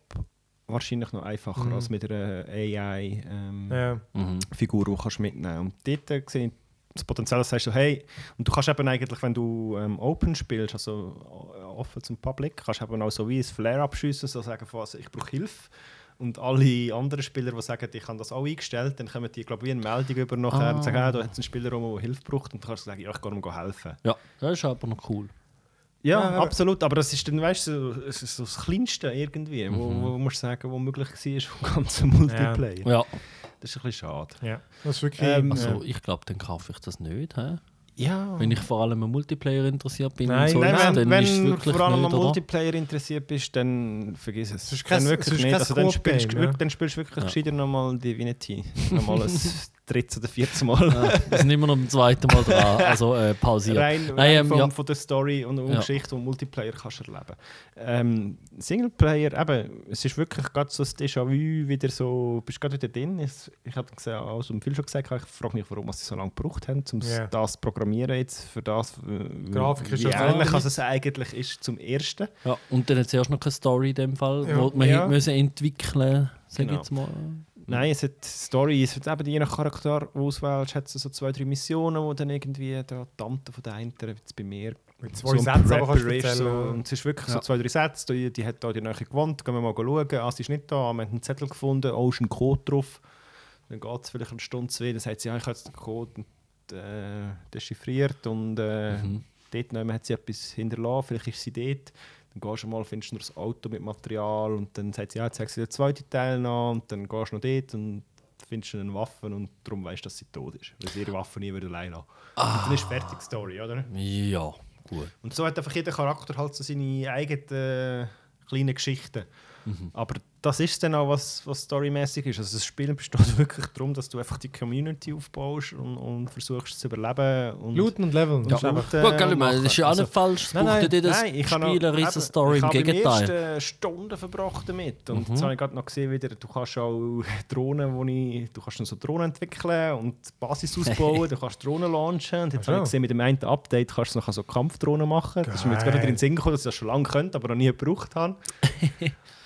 wahrscheinlich noch einfacher Mhm. als mit einer AI ähm, Ja. Mhm. Die kannst mitnehmen Und dort äh, sehe ich das Potenzial, dass du sagst, so, hey, und du kannst eben eigentlich, wenn du ähm, Open spielst, also äh, offen zum Public, kannst du eben auch so wie ein Flare abschiessen, so sagen, also, ich brauche Hilfe. Und alle anderen Spieler, die sagen, ich habe das auch eingestellt, dann kommen die, glaube ich, wie eine Meldung über nachher Ah. und sagen, ah, da hat es einen Spieler, rum, der Hilfe braucht, und dann kannst du sagen, ja, ich gehe ihm helfen. Ja, das ist aber noch cool. Ja, Ja, absolut, aber das ist dann, weißt du, so, ist so das Kleinste irgendwie, wo, Mhm. wo du musst sagen, wo möglich war vom ganzen <laughs> Multiplayer. Ja, Das ist ein bisschen schade. ja. Das ist wirklich. Ähm, also ich glaube, dann kaufe ich das nicht. Hä? Ja. Wenn ich vor allem am Multiplayer interessiert bin, Nein, und so, nein, wenn, ist es wenn du wirklich vor allem am? Multiplayer interessiert bist, dann vergiss es. Ist kein- dann wirklich ist nicht. Also, dann, spielst, ja. dann spielst du wirklich Ja. gescheiter nochmal Divinity. nochmal <laughs> ein drittes oder viertes Mal. Ja, wir sind immer noch beim zweiten Mal dran, also äh, pausiert. Rein, Nein, rein ähm, von, ja. von der Story und, und Ja. Geschichte und Multiplayer kannst du erleben. Ähm, Singleplayer, eben, es ist wirklich gerade so das Déjà-vu, wieder so, bist gerade wieder drin. Es, ich habe gesehen, also viel schon gesagt, ich frage mich, warum sie so lange gebraucht haben, um Ja. das zu programmieren jetzt, für das, äh, Grafik ist wie ähnlich als es eigentlich ist zum ersten. Ja, und dann hat zuerst noch keine Story in dem Fall, Ja. wo man Ja. müssen entwickeln sag Genau. ich jetzt mal. Nein, es hat Story, es hat eben je nach Charakter, auswählst, hat es so zwei, drei die dann irgendwie der Tante von der einen, jetzt bei mir, mit so zwei ein Sätzen aber kannst du Prepper ist. So, und es ist wirklich so Ja. zwei, drei Sätze, die, die hat da die Nähe gewohnt, gehen wir mal schauen, ah, sie ist nicht da, wir haben einen Zettel gefunden, oh, ist ein Code drauf. Dann geht es vielleicht eine Stunde, zwei, dann sagt sie, ja, ich habe jetzt den Code und, äh, dechiffriert und äh, Mhm. dort hat sie etwas hinterlassen, vielleicht ist sie dort. Dann gehst du mal, findest du noch das Auto mit Material und dann sagt sie, ja, jetzt zeigst du dir den zweiten Teil noch und dann gehst du noch dort und findest du eine Waffe und darum weißt du, dass sie tot ist. Weil sie ihre Waffe nie wieder allein lassen. Und dann ist fertig die Story, oder? Ja, gut. Und so hat einfach jeder Charakter halt so seine eigenen äh, kleinen Geschichten. Aber das ist dann auch, was, was storymäßig ist. Also das Spiel besteht <laughs> wirklich darum, dass du einfach die Community aufbaust und, und versuchst zu überleben. Und Looten und Leveln. Das ist Ja. Äh, Gut, gell, ich das ist ja auch Also- nicht falsch. Es Nein, nein. Nein, ich habe Spiel eine riesen Story, ich im habe Gegenteil. die ersten Stunden verbracht damit. Und jetzt habe ich gerade noch gesehen, wieder, du kannst auch <laughs> Drohnen, wo ich, du kannst dann so Drohnen entwickeln und die Basis <laughs> ausbauen, du kannst Drohnen launchen. Und jetzt Ach habe ich gesehen, mit dem einen Update kannst du noch so Kampfdrohnen machen. Das ist mir jetzt gerade Geil. wieder in den Sinn gekommen, dass ich das schon lange könnte, aber noch nie gebraucht habe.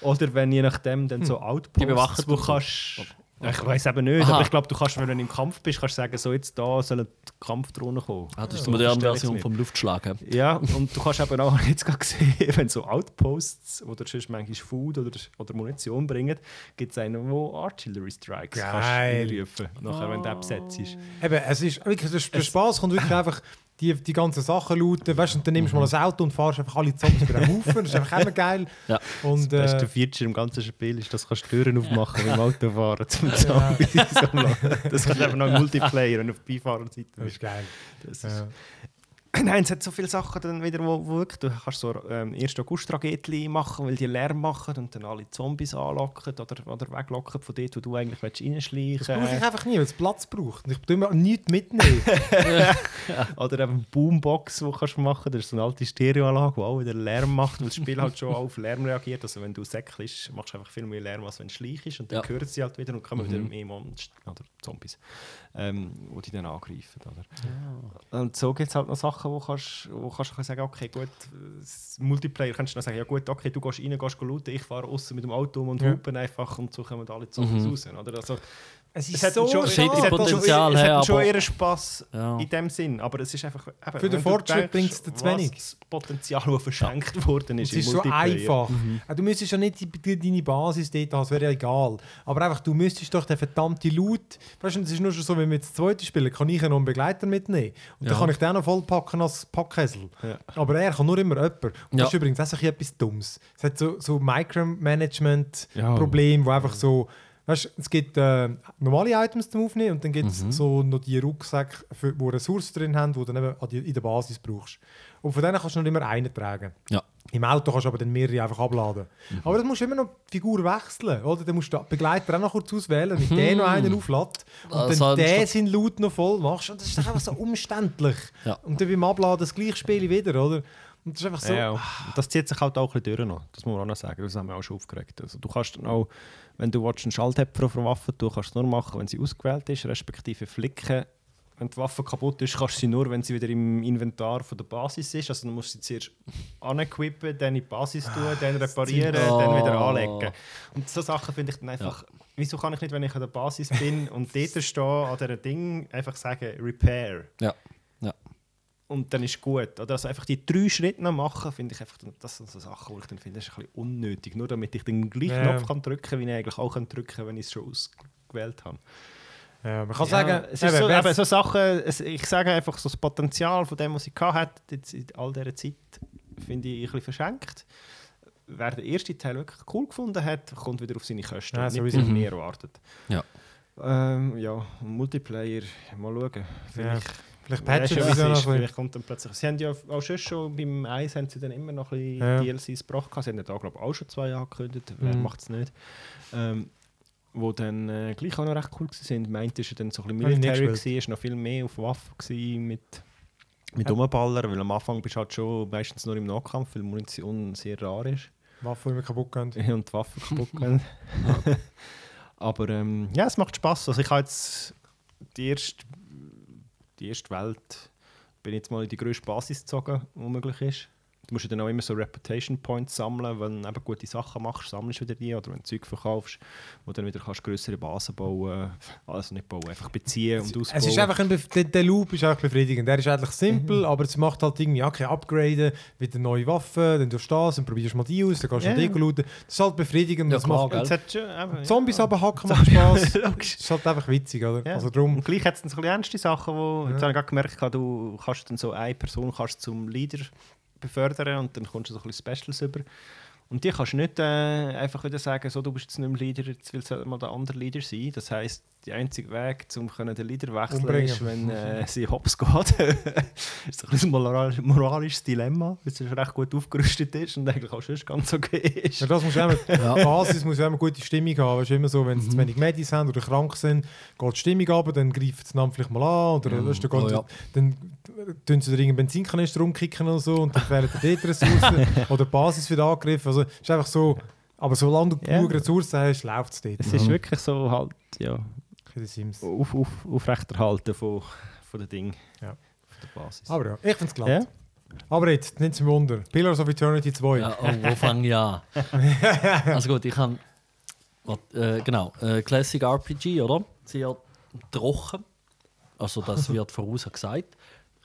Oder wenn je nachdem dann so Outposts, bewachen wo du kannst... Ich weiß eben nicht, Aha. aber ich glaube, du kannst, wenn du im Kampf bist, kannst du sagen, so jetzt da sollen die Kampfdrohnen kommen. Ah, das ist die moderne Version vom Luftschlag. Ja, und du kannst eben auch <laughs> jetzt gerade sehen, wenn so Outposts oder sonst manchmal Food oder, oder Munition bringen, gibt es einen, wo Artillery Strikes Geil. kannst einrufen nachher, wenn der besetzt ist. Eben, es ist wirklich, der, der Spaß kommt wirklich einfach die, die ganzen Sachen looten, weißt du, und dann nimmst du mal ein Auto und fahrst einfach alle Zombies über den Haufen, das ist einfach immer geil. <laughs> Ja. Und, Das beste äh, Feature im ganzen Spiel ist, dass du kannst Türen aufmachen beim <laughs> Autofahren zum Zombies umladen. Das ist einfach noch ein Multiplayer, wenn du auf Beifahrerseite das bist. ist geil. Das ist Ja. <clears throat> Nein, es hat so viele Sachen dann wieder, wo, wo wirklich, du kannst so ähm, 1. August-Tragedien machen, weil die Lärm machen und dann alle Zombies anlocken oder, oder weglocken von dort, wo du eigentlich willst reinschleichen Das brauche ich willst. einfach nie, weil es Platz braucht. Ich tue mir nichts mitnehmen. <laughs> Oder eben eine Boombox, die kannst du machen. Das ist so eine alte Stereoanlage, die auch wieder Lärm macht, weil das Spiel halt schon auf Lärm reagiert. Also wenn du säckelst, machst du einfach viel mehr Lärm, als wenn du schleichst und dann Ja. hören sie halt wieder und kommen wieder mehr Monster oder Zombies, ähm, die dich dann angreifen. Oder? Und so gibt es halt noch Sachen, wo kannst, wo kannst du sagen, okay, gut, Multiplayer kannst du dann sagen, ja gut, okay, du gehst rein, gehst looten, ich fahre außen mit dem Auto um und Ja. hupen einfach und so kommen alle Zombies raus. Oder? Also, Es es hat schon, es hat schon, Potenzial es hat schon aber- ihren Spaß Ja. in dem Sinn, aber es ist einfach... Eben, Für den Fortschritt bringt's dir zu wenig. Das Potenzial, das verschenkt worden ist Es ist so einfach. Äh, Du müsstest ja nicht die, die, deine Basis dort haben, es wäre ja egal. Aber einfach, du müsstest doch den verdammten Loot. Weißt du, es ist nur schon so, wenn wir jetzt das zweite spielen, kann ich ja noch einen Begleiter mitnehmen. Und dann Ja. kann ich den noch vollpacken als Packhäsel. Ja. Aber er kann nur immer jemand. Und Ja. das ist übrigens auch so etwas Dummes. Es hat so, so Ja. Micromanagement-Probleme, wo einfach so. Weißt, es gibt äh, normale Items zum Aufnehmen und dann gibt es Mhm. so noch die Rucksäcke, für, wo Ressourcen drin haben, die du dann eben an die, in der Basis brauchst. Und von denen kannst du noch immer einen tragen. Ja. Im Auto kannst du aber dann mehrere einfach abladen. Mhm. Aber dann musst du immer noch die Figur wechseln. Oder? Dann musst du den Begleiter auch noch kurz auswählen, mit dem noch einen auflädt und Das dann den seinen Loot noch voll machst. Und das ist einfach so umständlich. Ja. Und dann beim Abladen das gleiche Spiel wieder, oder? Und das ist einfach so. Ja, und das zieht sich halt auch ein bisschen durch noch. Das muss man auch noch sagen. Das haben wir auch schon aufgeregt. Also, du kannst dann auch, wenn du willst, einen Schalthebel auf einer Waffe tun kannst du es nur machen, wenn sie ausgewählt ist, respektive flicken. Wenn die Waffe kaputt ist, kannst du sie nur, wenn sie wieder im Inventar von der Basis ist. Also dann musst du sie zuerst anequippen, dann in die Basis tun, dann reparieren, Oh. dann wieder anlegen. Und so Sachen finde ich dann einfach... Wieso kann ich nicht, wenn ich an der Basis bin und dort stehe, an diesem Ding, einfach sagen «Repair». Ja. ja. Und dann ist gut. Oder also einfach die drei Schritte noch machen, finde ich einfach, das sind so Sachen, wo ich dann finde, das ist ein bisschen unnötig. Nur damit ich den gleichen Ja. Knopf kann drücken kann, wie ich eigentlich auch kann drücken kann, wenn ich es schon ausgewählt habe. Ja, man kann Ja, sagen, es eben, ist so, wer's- eben, so Sachen, es, ich sage einfach, so das Potenzial von dem, was ich hatte, jetzt in all dieser Zeit, finde ich ein bisschen verschenkt. Wer den ersten Teil wirklich cool gefunden hat, kommt wieder auf seine Kosten. Ja, nicht sowieso. viel mehr erwartet. Ja. Ähm, ja, Multiplayer, mal schauen. Ja, Vielleicht patchen was sie noch ist? Vielleicht kommt dann plötzlich. Sie haben ja auch schon, schon beim 1 haben sie dann immer noch ein bisschen Ja. DLCs gebracht. Sie haben ja da, glaube ich, auch schon zwei angekündigt. Wer Mhm. macht es nicht? Ähm, wo dann äh, gleich auch noch recht cool waren. Meint ist ja dann so ein bisschen Military, ist noch viel mehr auf Waffen mit, mit Ja. Rumballern, weil am Anfang bist du halt schon meistens nur im Nahkampf, weil Munition sehr rar ist Waffe immer kaputt gehen. <laughs> und die Waffen kaputt gehen. <laughs> Aber ähm, ja, es macht Spaß. Also ich habe jetzt die erste, die erste Welt bin jetzt mal in die grösste Basis gezogen, die möglich ist. Du musst ja dann auch immer so Reputation Points sammeln, wenn du eben gute Sachen machst, sammelst du wieder die oder wenn du Zeug verkaufst, wo dann wieder kannst größere Basen bauen, also nicht bauen, einfach beziehen und ausbauen. Es ist einfach ein Bef der, der Loop ist einfach befriedigend. Der ist eigentlich simpel, aber es macht halt irgendwie, okay, upgraden, wieder neue Waffen, dann tust du das, dann probierst du mal die aus, dann kannst du yeah. Deko looten. Das ist halt befriedigend. Ja, das klar, macht, es hat schon, eben, Zombies ja. abhacken macht Spaß. <laughs> Das ist halt einfach witzig, oder? Ja. Also drum, Und gleich hat es dann so ein bisschen ernste Sachen, wo Ja. jetzt habe ich gerade gemerkt, du kannst dann so eine Person kannst zum Leader befördern und dann kommst du so ein bisschen Specials über. Und die kannst du nicht äh, einfach wieder sagen, so, du bist jetzt nicht mehr Leader, jetzt will es mal der andere Leader sein. Das heisst, der einzige Weg, um können den Leader wechseln Umbringen. ist, wenn äh, sie hops geht. das <laughs> ist ein moral moralisches Dilemma, weil es recht gut aufgerüstet ist und eigentlich auch sonst ganz okay ist. Ja, das muss immer, <laughs> die Basis muss ja immer gute Stimmung haben. Weißt, du, immer so, wenn sie zu wenig Medis haben oder krank sind, geht die Stimmung ab, dann greift es dann vielleicht mal an. Oder weißt, du, dann, Oh, ja. dann tun sie den Benzinkanister rumkicken und so und dann fehlen dir dort Ressourcen. <laughs> oder die Basis wird angegriffen. Also, es ist einfach so, aber solange du Ja. genug Ressourcen hast, läuft es dort. Es ist wirklich so halt, ja, In den Sims. auf, auf, aufrechterhalten von, von den Dingen. Ja. Von der Basis. Aber ja, ich finde es glatt. Ja. Aber jetzt, nicht zum Wunder. Pillars of Eternity 2. Ja, oh, wo fange ich an? <laughs> also gut, ich habe. Äh, genau, äh, Classic RPG, oder? Sehr trocken. Also, das wird <laughs> voraus gesagt.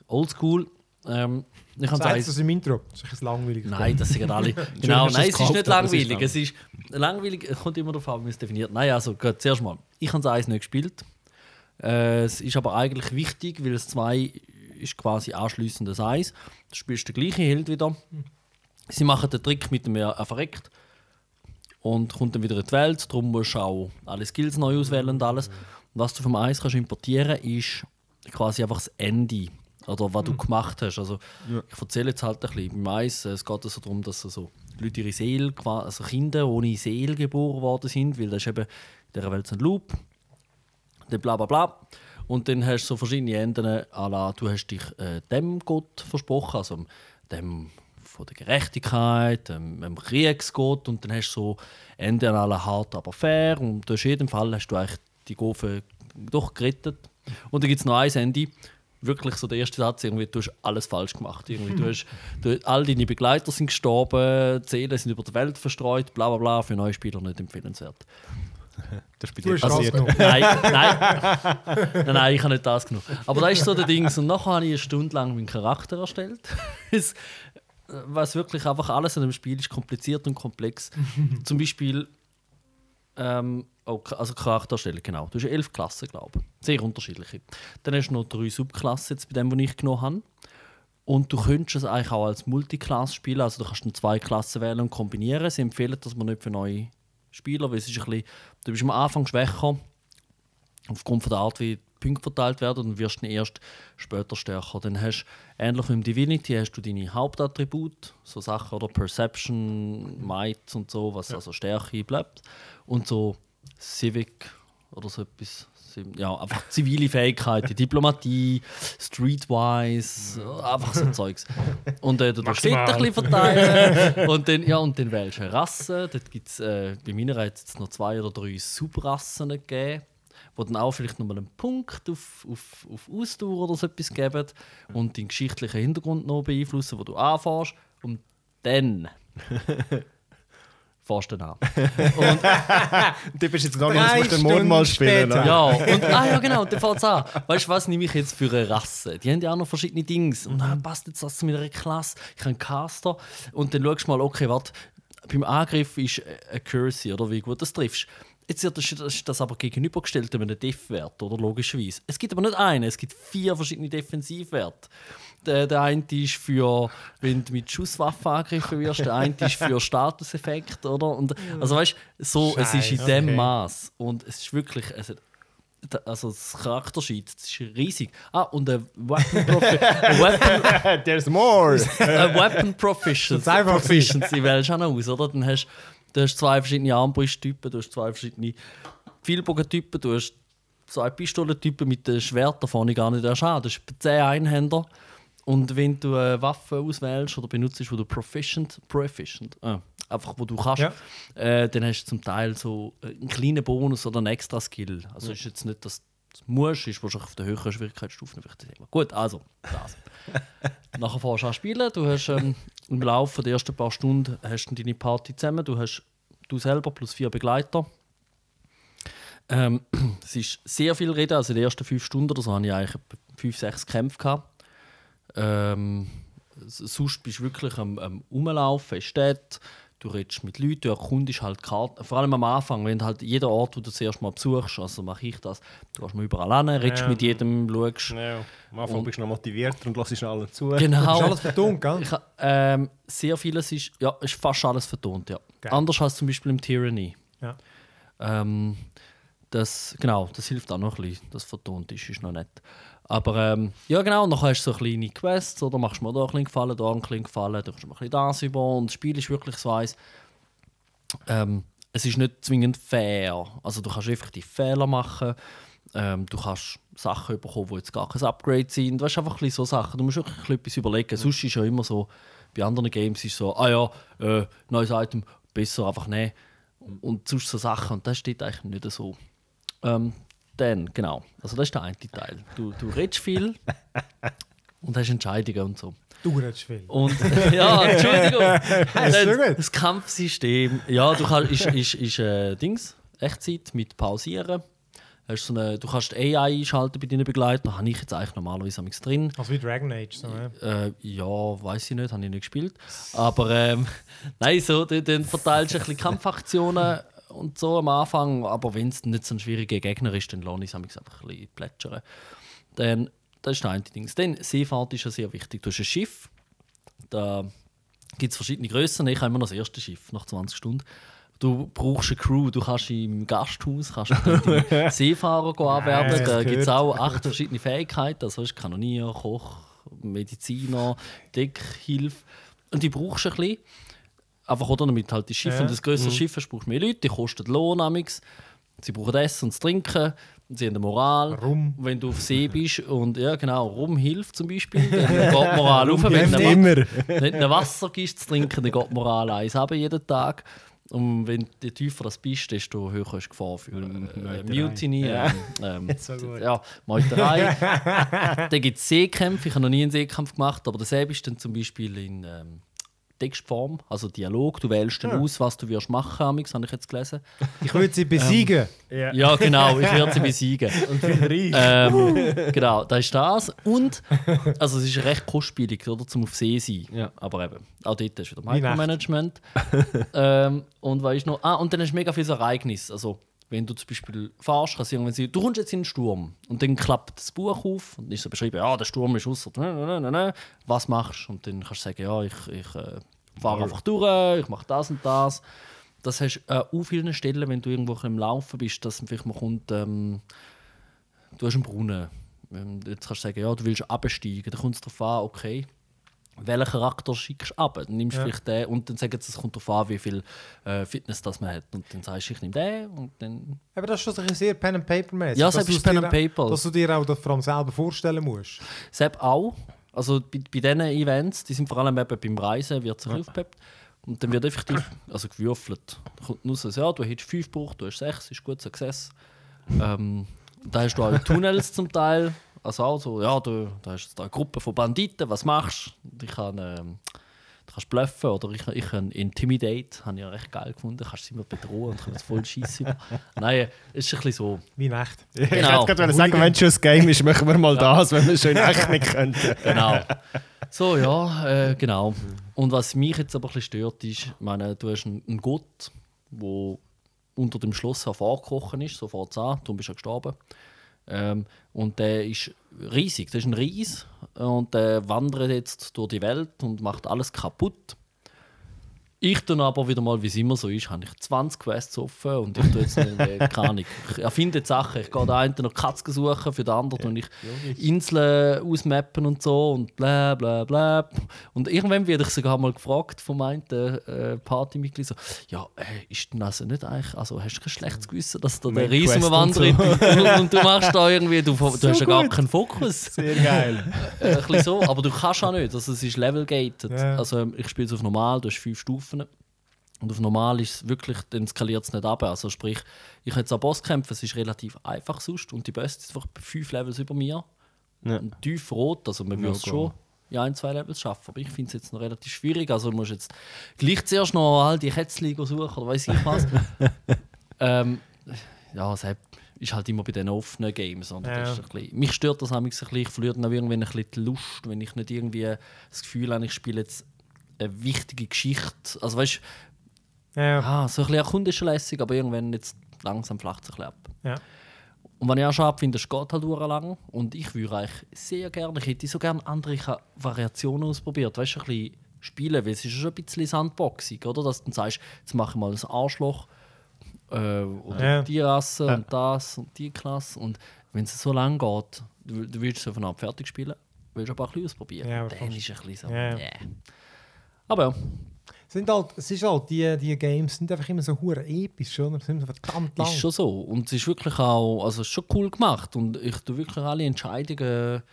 Oldschool. Ähm, ich habe Sagst du das im Intro? Das ist langweilig. Nein, das sind alle. <laughs> genau, nein, es ist nicht langweilig. Es ist langweilig, es kommt immer darauf an, wie man es definiert. Nein, also gut, zuerst mal. Ich habe das eins nicht gespielt. Äh, es ist aber eigentlich wichtig, weil es zwei ist quasi anschliessend das eins. Du spielst den gleichen Held wieder. Sie machen den Trick mit dem er er verreckt und kommt dann wieder in die Welt. Darum musst du auch alle Skills neu auswählen und alles. Und was du vom Eis kannst importieren ist quasi einfach das Ende. Oder was du gemacht hast. Also, Ich erzähle jetzt halt ein bisschen. Beim Eis, äh, es geht also darum, dass so Leute ihre Seele, also Kinder ohne Seele geboren worden sind, weil das ist eben dieser Welt ein Loop. Dann bla bla bla. Und dann hast du so verschiedene Enden, à la, du hast dich äh, dem Gott versprochen, also dem von der Gerechtigkeit, dem, dem Kriegsgott und dann hast du so Enden à la hart, aber fair und in jedem Fall hast du eigentlich die Gofen doch gerettet. Und dann gibt es noch ein Ende, wirklich so der erste Satz, irgendwie, du hast alles falsch gemacht. Irgendwie, du <laughs> hast, du, all deine Begleiter sind gestorben, die Seelen sind über die Welt verstreut, bla bla bla, für neue Spieler nicht empfehlenswert. <laughs> Das ist bei dir passiert. Nein, nein. <laughs> nein, nein, ich habe nicht das genommen. Aber das ist so der Ding. Und nachher habe ich eine Stunde lang meinen Charakter erstellt. <laughs> Was wirklich einfach alles an dem Spiel ist kompliziert und komplex. Zum Beispiel, ähm, oh, also Charaktererstellung, genau. Du hast elf Klassen, glaube ich. Sehr unterschiedliche. Dann hast du noch drei Subklassen, jetzt bei dem, den ich genommen habe. Und du könntest es eigentlich auch als Multiclass spielen. Also du kannst dann zwei Klassen wählen und kombinieren. Sie empfehlen das man nicht für neue Spieler, weil es ist ein bisschen, du bist am Anfang schwächer aufgrund von der Art, wie die Punkte verteilt werden und wirst dann erst später stärker. Dann hast du, ähnlich wie im Divinity, hast du deine Hauptattribute, so Sachen oder Perception, Might und so, was also Stärke bleibt. Und so Civic oder so etwas. Ja, einfach zivile Fähigkeiten, <laughs> Diplomatie, Streetwise, einfach so Zeugs. Und äh, du darfst ein bisschen verteilen. und, dann, ja, und dann wählst du eine Rasse. Dort gibt's, äh, bei meiner hat es noch zwei oder drei Subrassen gegeben wo dann auch vielleicht nochmal einen Punkt auf, auf, auf Ausdauer oder so etwas geben und deinen geschichtlichen Hintergrund noch beeinflussen, wo du anfährst. Und dann dann an. <laughs> Und, Du bist jetzt Drei nicht, musst du den Mord mal spielen. später. ne? ja, und, ah ja, genau, und dann fängt es an. Weißt du, was nehme ich jetzt für eine Rasse? Die haben ja auch noch verschiedene Dinge. Und dann passt jetzt das zu meiner Klasse. Ich habe einen Caster. Und dann schaust du mal, okay, warte, beim Angriff ist Accuracy, oder wie gut das triffst. Jetzt wird das, das, aber gegenübergestellt einem Def-Wert, oder logischerweise. Es gibt aber nicht einen, es gibt vier verschiedene Defensivwerte. Der, der eine ist für, wenn du mit Schusswaffen angegriffen wirst, der eine ist für Statuseffekt, oder? Und, also weißt du, so, es ist in dem okay. Maß. Und es ist wirklich, es hat, da- also das Charaktersheet, das ist riesig. Ah, und ein Weapon, Profi <laughs> ein Weapon, There's more! <laughs> ein Weapon Proficiency, Proficiency wählst du auch noch aus, oder? Dann hast du hast zwei verschiedene Armbrusttypen, du hast zwei verschiedene Pfeilbogentypen, du hast zwei Pistolentypen mit den Schwertern vorne gar nicht erst an. Das ist 10 Einhänder. Und wenn du eine Waffe auswählst oder benutzt, wo du proficient, proficient, äh, einfach wo du kannst, Ja. äh, dann hast du zum Teil so einen kleinen Bonus oder einen extra Skill. Also ist jetzt nicht, dass du es musst, ist wahrscheinlich auf der höheren Schwierigkeitsstufe vielleicht das Thema. Gut, also das. <laughs> Nachher fährst du an spielen. Du hast ähm, im Laufe der ersten paar Stunden hast du deine Party zusammen. Du hast du selber plus vier Begleiter. Ähm, <clears throat> es ist sehr viel Reden. Also in den ersten fünf Stunden oder so hatte ich eigentlich fünf, sechs Kämpfe. Gehabt. Ähm, sonst bist du wirklich am, am Rumlaufen in Städten. du redest mit Leuten, du erkundest halt Karten. Vor allem am Anfang, wenn halt jeder Ort, wo du zuerst mal besuchst, also mache ich das, du gehst mal überall hin, redest Ja. mit jedem, schaust. Ja, am Anfang Und- bist du noch motiviert und lässt allen zu. <laughs> Genau. Ist alles vertont, gell? Ich, ähm, sehr vieles ist, ja, ist fast alles vertont, ja. Geil. Anders als zum Beispiel im Tyranny. Ja. Ähm, das, genau, das hilft auch noch ein bisschen, dass es vertont ist, ist noch nett. Aber ähm, ja genau, und dann hast du so kleine Quests, oder machst du mir da ein bisschen gefallen, da ein bisschen gefallen, dann kannst du mir ein bisschen das über und das Spiel ist wirklich so eins, ähm, es ist nicht zwingend fair. Also du kannst effektiv Fehler machen, ähm, du kannst Sachen bekommen, die jetzt gar kein Upgrade sind. Weißt, einfach ein bisschen so Sachen. Du musst wirklich ein bisschen etwas überlegen. Sonst ist ja immer so, bei anderen Games ist so, ah ja, äh, neues Item, besser einfach nehmen. Und sonst so Sachen. Und das steht eigentlich nicht so. Ähm, dann, genau. Also das ist der eine Teil. Du, du redest viel <laughs> und hast Entscheidungen und so. Du redest viel. Und <laughs> ja, Entschuldigung. <laughs> das, das Kampfsystem, ja, du kannst, ist, ist, ist äh, Dings, Echtzeit mit Pausieren. Hast so eine, du kannst AI einschalten bei deinen Begleitern. Habe ich jetzt eigentlich normalerweise am drin. Also wie Dragon Age. So, ja. Äh, ja, weiß ich nicht, habe ich nicht gespielt. Aber ähm, nein, so, dann, dann verteilst du ein bisschen Kampfaktionen und so am Anfang. Aber wenn es nicht so ein schwieriger Gegner ist, dann lohnt es sich einfach ein bisschen plätschern. Dann, das ist das eine Ding. Dann, Seefahrt ist ja sehr wichtig. Du hast ein Schiff, da gibt es verschiedene Grössen. Ich habe immer noch das erste Schiff nach 20 Stunden. Du brauchst eine Crew, du kannst im Gasthaus kannst du <laughs> Seefahrer anwerben. Da gibt es auch acht verschiedene Fähigkeiten. Also ist Kanonier, Koch, Mediziner, Deckhilfe. Und die brauchst du ein bisschen. Einfach oder damit halt die Schiffe. Ja. Und das größere Schiff hast, brauchst mehr Leute, die kosten Lohn. amix. Sie brauchen Essen und Trinken. Sie haben eine Moral. Rum. Wenn du auf See bist und ja genau, Rum hilft zum Beispiel, dann geht die Moral <laughs> auf. Wenn du Immer. wenn du Wasser gibst zu trinken, dann geht die Moral eins runter jeden Tag. Und wenn du tiefer das bist, desto höher ist die Gefahr für äh, Mutiny. Ähm, <laughs> ähm, So ja, Meuterei. <laughs> dann gibt es Seekämpfe. Ich habe noch nie einen Seekampf gemacht, aber der See ist dann zum Beispiel in ähm, Textform, also Dialog. Du wählst dann aus, was du wirst machen, Amix, habe ich jetzt gelesen. Ich würde sie besiegen. Ja. Ja, genau, ich werde sie besiegen. <laughs> Und viel reich. Ähm, genau, da ist das. Und, also es ist recht kostspielig, oder, zum auf See sein. Ja. Aber eben, auch dort ist wieder Wie Micromanagement. ähm, und was ist noch? Ah, und dann du mega viele Ereignisse. Also, wenn du zum Beispiel fahrst, kann es irgendwann sein, du kommst jetzt in den Sturm. Und dann klappt das Buch auf und ist so beschrieben, ja, der Sturm ist ausser. Was machst du? Und dann kannst du sagen, ja, ich, ich äh, fahre einfach durch, ich mache das und das. Das hast du äh, an vielen Stellen, wenn du irgendwo im Laufen bist, dass vielleicht mal kommt, ähm, du hast einen Brunnen. Ähm, Jetzt kannst du sagen, ja, du willst absteigen. Dann kommt es darauf an, okay, welchen Charakter schickst du ab? Dann nimmst du Ja. vielleicht den und dann sagen sie, es kommt darauf an, wie viel äh, Fitness das man hat. Und dann sagst du, ich nehme den und dann... Aber das ist schon so sehr Pen and Paper mäßig. Ja, selbst Pen and Paper. Dass du dir auch das vor allem selber vorstellen musst. Sepp auch. Also bei, bei diesen Events, die sind vor allem eben beim Reisen, wird sich aufgepeppt. Und dann wird effektiv also gewürfelt. Da kommt raus, ja, du hättest fünf gebraucht, du hast sechs, ist gut Success. Ähm, da hast du auch Tunnels zum Teil. Also auch so, ja, du, da hast du da eine Gruppe von Banditen, was machst du? Ich kann, ähm, du kannst bluffen oder ich, ich kann Intimidate, habe ich ja recht geil gefunden. Du kannst sie immer bedrohen und kannst voll schießen. <laughs> Nein, es ist ein bisschen so. Wie in echt. Ich Genau. hätte gerade sagen, wenn es schon ein Game ist, machen wir mal das, wenn wir es schon in echt nicht könnten. <laughs> Genau. So, ja, äh, genau. Und was mich jetzt aber ein bisschen stört, ist, ich meine, du hast einen, einen Gott, der unter dem Schloss hervorgekrochen ist, so fängt es an, du bist ja gestorben. Ähm, und der ist riesig, das ist ein Ries und der wandert jetzt durch die Welt und macht alles kaputt. Ich dann aber wieder mal, wie es immer so ist, habe ich 20 Quests offen und ich tue jetzt äh, <laughs> keine Ahnung. Ich erfinde Sachen. Ich gehe der einen noch Katzen suchen, für den anderen und ich Inseln ausmappen und so und bla bla bla. Und irgendwann werde ich sogar mal gefragt vom einen äh, Partymitglied so, ja, äh, ist denn also nicht eigentlich, also hast du kein schlechtes Gewissen, dass da der Riesen Quest und wandert <laughs> und, und, du machst da irgendwie, du, du So hast ja gar keinen Fokus. Sehr geil. <laughs> Äh, ein bisschen so, aber du kannst auch nicht. Also es ist level-gated. Ja. Also ich spiele es auf normal, du hast fünf Stufen. Und auf normal ist es wirklich, dann skaliert es nicht ab. Also sprich, ich habe jetzt an Bosskämpfen, es ist relativ einfach sonst und die Beste ist einfach fünf Levels über mir. Ja. Und tief rot, also man würde es schon ja, ein, zwei Levels schaffen. Aber ich finde es jetzt noch relativ schwierig. Also du musst jetzt gleich zuerst noch all die Kätzchen suchen oder weiß ich was. <laughs> ähm, ja, es hat- ist halt immer bei den offenen Games. Oder? Ja. Das ist ein bisschen, mich stört das manchmal ein bisschen. Ich verliere dann auch irgendwann ein bisschen die Lust, wenn ich nicht irgendwie das Gefühl habe, ich spiele jetzt eine wichtige Geschichte. Also weißt Ja, Ah, so ein bisschen erkunden ist schon lässig, aber irgendwann jetzt langsam flacht es ein bisschen ab. ja. Und was ich auch schade finde, es geht halt lang. Und ich würde eigentlich sehr gerne, ich hätte so gerne andere Variationen ausprobiert. Weißt du, ein bisschen spielen, weil es ist ja schon ein bisschen Sandboxing, oder? Dass du dann sagst, jetzt mache ich mal das Arschloch äh, oder Ja. die Rasse Ja. und das und die Klasse. Und wenn es so lang geht, du, du willst es auf eine Art fertig spielen, willst du aber ein bisschen ausprobieren. Ja, dann ist es ein bisschen so. Ja. nee. Aber ja, Sind halt, es ist halt, die, die Games sind einfach immer so hure episch, oder? Sind so verdammt lang. Ist schon so. Und es ist wirklich auch, also es ist schon cool gemacht. Und ich tue wirklich alle Entscheidungen.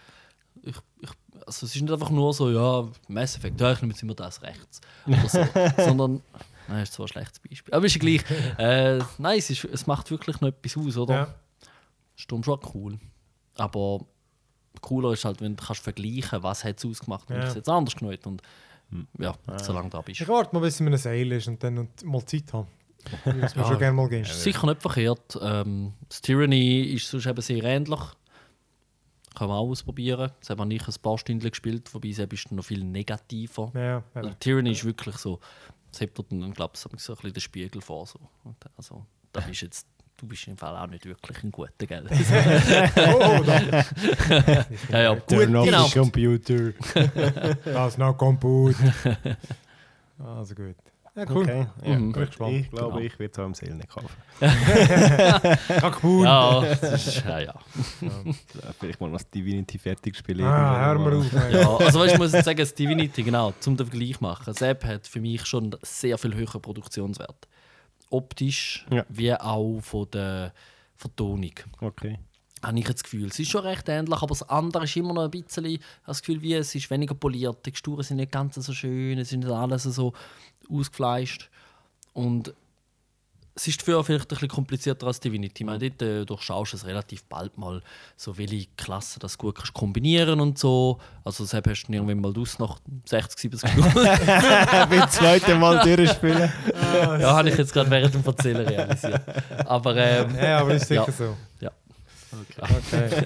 Ich, ich, also es ist nicht einfach nur so, ja, Mass Effect, ja, ich nehme jetzt immer das rechts. So. <laughs> Sondern, nein, ist zwar ein schlechtes Beispiel. Aber ist ja gleich. Äh, nein, es, ist, es macht wirklich noch etwas aus, oder? Ja. Ist schon cool. Aber cooler ist halt, wenn du kannst vergleichen was hat es ausgemacht und Ja. es jetzt anders. Und ja, solange da bist. Ich warte mal, bis in einem Seil ist und dann und mal Zeit habe. Das <laughs> Ja. schon gerne mal gehen. Ist sicher nicht verkehrt. Ähm, das Tyranny ist sonst eben sehr ähnlich. Kann man auch ausprobieren. Das habe ich ein paar Stunden gespielt, wobei es ist noch viel negativer. Ja, Also, ja. Tyranny ist wirklich so, das hebt dir dann, glaube ich, so ein bisschen den Spiegel vor. So. Also, da bist jetzt, du bist im Fall auch nicht wirklich ein guter, gell? <laughs> Oh, da, ja, ja, gut, Turn off genau. the computer. das ist noch kaputt. Also gut. Ja, cool. Okay, ja, Mhm. Ich gespannt. Ich glaube, Genau. ich werde es auch im Sale nicht kaufen. <laughs> Kaputt. Ja, das ist, ja, ja. Vielleicht mal das Divinity fertig spielen. Ah, hör mal auf. Ja, also weißt, ich muss jetzt sagen, das Divinity, genau, zum den Vergleich machen. Das App hat für mich schon einen sehr viel höheren Produktionswert. Optisch Ja. wie auch von der Vertonung. Okay. Habe ich jetzt das Gefühl. Es ist schon recht ähnlich, aber das andere ist immer noch ein bisschen das Gefühl, wie es ist weniger poliert. Die Texturen sind nicht ganz so schön, es sind nicht alles so ausgefleischt. Und es ist dafür vielleicht ein bisschen komplizierter als Divinity. Ich meine, dort äh, durchschaust du es relativ bald mal, so welche Klassen das gut kannst kombinieren und so. Also das hast du irgendwann mal aus nach 60, 70 Minuten. Wenn das zweite Mal durchspielen. ja, habe ich jetzt gerade während dem Erzählen realisiert. Aber ähm, Ja, aber ist sicher Ja. so. ja. Okay.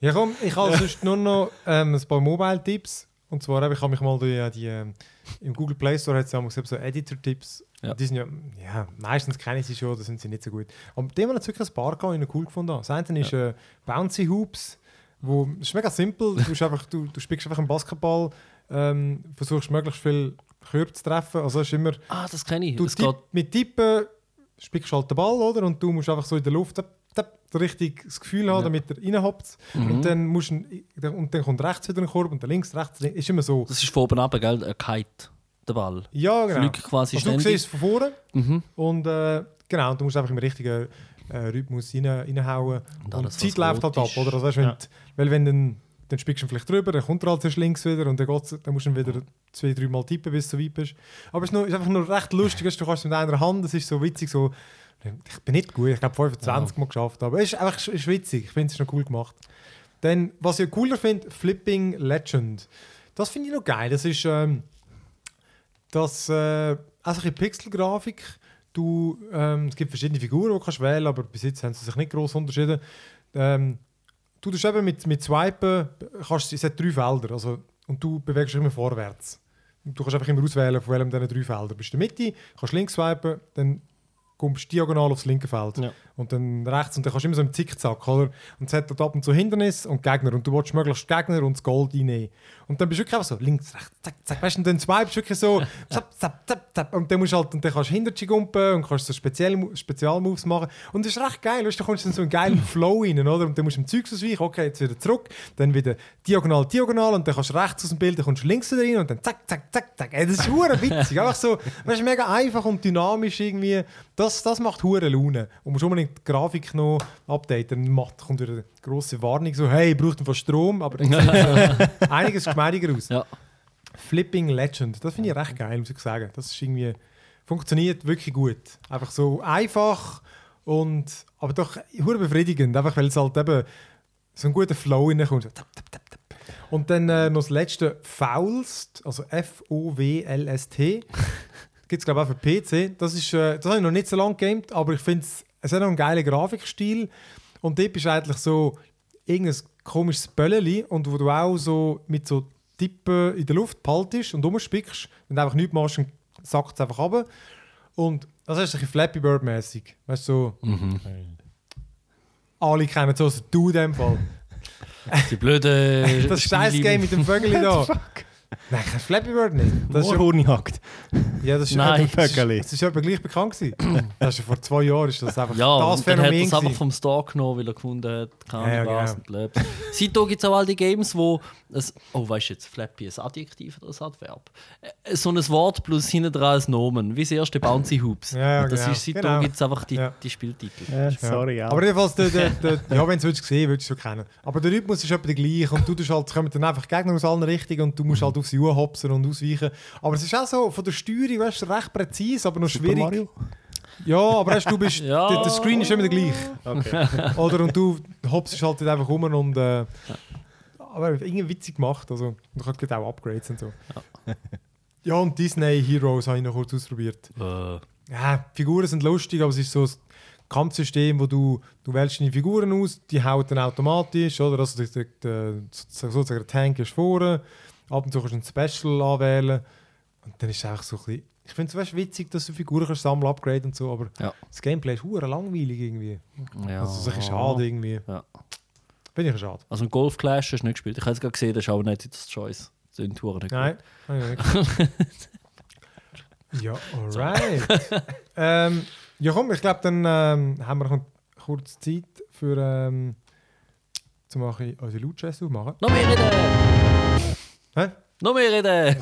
ja, komm, ich habe sonst nur noch ähm, ein paar Mobile-Tipps. Und zwar habe ich habe mich mal die, die ähm, im Google Play Store hat es ja so Editor-Tipps. Ja. Die sind ja, ja, meistens kenne ich sie schon, da sind sie nicht so gut. Aber dem hat wirklich ein paar gehabt, die ich cool gefunden habe. Das eine ist äh, Bouncy Hoops, wo, das ist mega simpel. Du, einfach, du, du spielst einfach einen Basketball, ähm, versuchst möglichst viel Körper zu treffen. Also ist immer, Ah, das kenne ich. Du Das tipp, mit Tippen spielst du halt den Ball, oder? Und du musst einfach so in der Luft richtig das Gefühl haben, Ja. damit er reinhoppt. Mhm. Und, dann musst und dann kommt rechts wieder ein Korb und dann links, rechts, links. Ist immer so. Das ist von oben ab, gell? Ein Kite, der Ball. Ja, genau. Fliegt quasi Also du ständig. siehst es von vorne Mhm. und äh, genau, und du musst einfach im richtigen äh, Rhythmus rein, reinhauen. Und Und, die Zeit läuft halt ab, ist. oder? Also, weißt, wenn Ja. du- weil wenn dann, dann spielst du ihn vielleicht drüber, dann kommt er halt zuerst links wieder und dann, dann musst du ihn wieder zwei, drei Mal tippen, bis du so weit bist. Aber es ist, ist einfach nur recht lustig, weißt, du kannst es mit einer Hand, es ist so witzig, so, ich bin nicht gut, ich habe 25 Mal geschafft, aber es ist einfach es ist witzig, ich finde es ist noch cool gemacht. Dann, was ich cooler finde, Flipping Legend. Das finde ich noch geil, das ist, ähm, das, äh, also ein Pixelgrafik. Du, ähm, es gibt verschiedene Figuren, die kannst wählen aber bis jetzt haben sie sich nicht groß unterschieden. Ähm, du tust eben mit, mit Swipen, kannst, es hat drei Felder, also, und du bewegst dich immer vorwärts. Du kannst einfach immer auswählen, von welchem dieser drei Felder. Bist du in der Mitte, kannst links swipen, dann kommst du diagonal aufs linke Feld. Ja. Und dann rechts und dann kannst du immer so im Zickzack, oder? Und es hat dort ab und zu Hindernis und Gegner und du willst möglichst Gegner und das Gold einnehmen. Und dann bist du wirklich einfach so links, rechts, zack, zack, weißt du, und dann swipest du wirklich so <laughs> zap, zap, zap, zap, und dann musst halt, und dann kannst du Hinterchi gumpen und kannst so Spezial Spezialmoves machen und das ist recht geil, weißt du, da kommst du in so einen geilen <laughs> Flow rein, oder? Und dann musst du im Zeug ausweichen, okay, jetzt wieder zurück, dann wieder diagonal, diagonal und dann kannst du rechts aus dem Bild, dann kommst du links wieder rein und dann zack, zack, zack, zack. Ey, das ist hure <laughs> witzig, einfach so, weißt du, mega einfach und dynamisch irgendwie, das, das macht hure Laune und musst unbedingt die Grafik noch updaten, dann macht, kommt wieder eine grosse Warnung, so, hey, braucht von Strom, aber <laughs> einiges geschmeidiger aus. Ja. Flipping Legend, das finde ich recht geil, muss ich sagen. Das ist irgendwie, funktioniert wirklich gut. Einfach so einfach und, aber doch hure befriedigend, einfach weil es halt eben so ein guter Flow reinkommt. So tap, tap, tap, tap. Und dann äh, noch das letzte, Foulst, also F-O-W-L-S-T. <laughs> Gibt es glaube ich auch für PC. Das, ist, äh, das habe ich noch nicht so lange gegamed, aber ich finde es, es hat noch einen geilen Grafikstil. Und dort ist eigentlich so irgendein komisches Bölleli und wo du auch so mit so Tippen in der Luft behaltest und rumspickst, wenn du einfach nichts machst, dann sackt es einfach runter. Und das ist ein bisschen Flappy Bird-mäßig. Weißt du, so, Mhm. alle kennen so, also du in dem Fall. Die blöde. <laughs> Das scheiß Game mit dem Vögel da. <laughs> Nein, du Flappy Bird nicht? Das ist, ja- hackt. ja, das ist, Nein. das ist, das ist etwa gleich bekannt gewesen. <clears throat> Das ist ja vor zwei Jahren ist das einfach Ja, das und dann hat er Phänomen es einfach vom Store genommen, weil er gefunden hat, keine Ja, Ahnung ja, was genau. Seitdem gibt es auch all die Games, wo es, oh weißt du jetzt, Flappy ein Adjektiv oder ein Adverb? Äh, So ein Wort plus hinten dran ein Nomen, wie das erste Bouncy Hoops. Ja, ja, und das genau. ist, seitdem Genau. gibt es einfach die, Ja. die Spieltitel. Ja, sorry, ja. Aber jedenfalls, der, der, der, <laughs> ja, wenn du es sehen würdest du es kennen. Aber der Rhythmus ist etwa der gleiche und du tust halt, es kommen dann einfach Gegner aus allen Richtungen und du musst halt auf sie hopsen und ausweichen. Aber es ist auch so, von der Steuerung, weißt du, recht präzise, aber noch Super schwierig. Mario? Ja, aber weißt, du bist, <laughs> Ja. der, der Screen ist immer der gleiche. Okay. <laughs> Oder und du hopst halt einfach rum und äh, aber irgendwie witzig gemacht. Also, du kannst auch Upgrades und so. Ja, und Disney Heroes habe ich noch kurz ausprobiert. Äh, Ja, Figuren sind lustig, aber es ist so ein Kampfsystem, wo du, du wählst deine Figuren aus, die hauen dann automatisch, oder? Also der, der, der, sozusagen der Tank ist vorne, ab und zu kannst du ein Special anwählen und dann ist es einfach so ein bisschen, ich finde es witzig, dass du Figuren kannst sammeln, upgraden und so, aber Ja. das Gameplay ist hure langweilig irgendwie. ja. Also so ein bisschen schade irgendwie. Ja. Finde ich schade. Also ein Golf Clash hast du nicht gespielt. Ich habe es gerade gesehen, das ist auch nicht das Choice. Das sind Touren nicht Nein. <laughs> Ja, alright. ähm, ja komm, ich glaube, dann ähm, haben wir noch kurz Zeit für ähm, zu machen, unsere Loot-Chest aufmachen. Noch mehr reden! Hä? Noch mehr reden!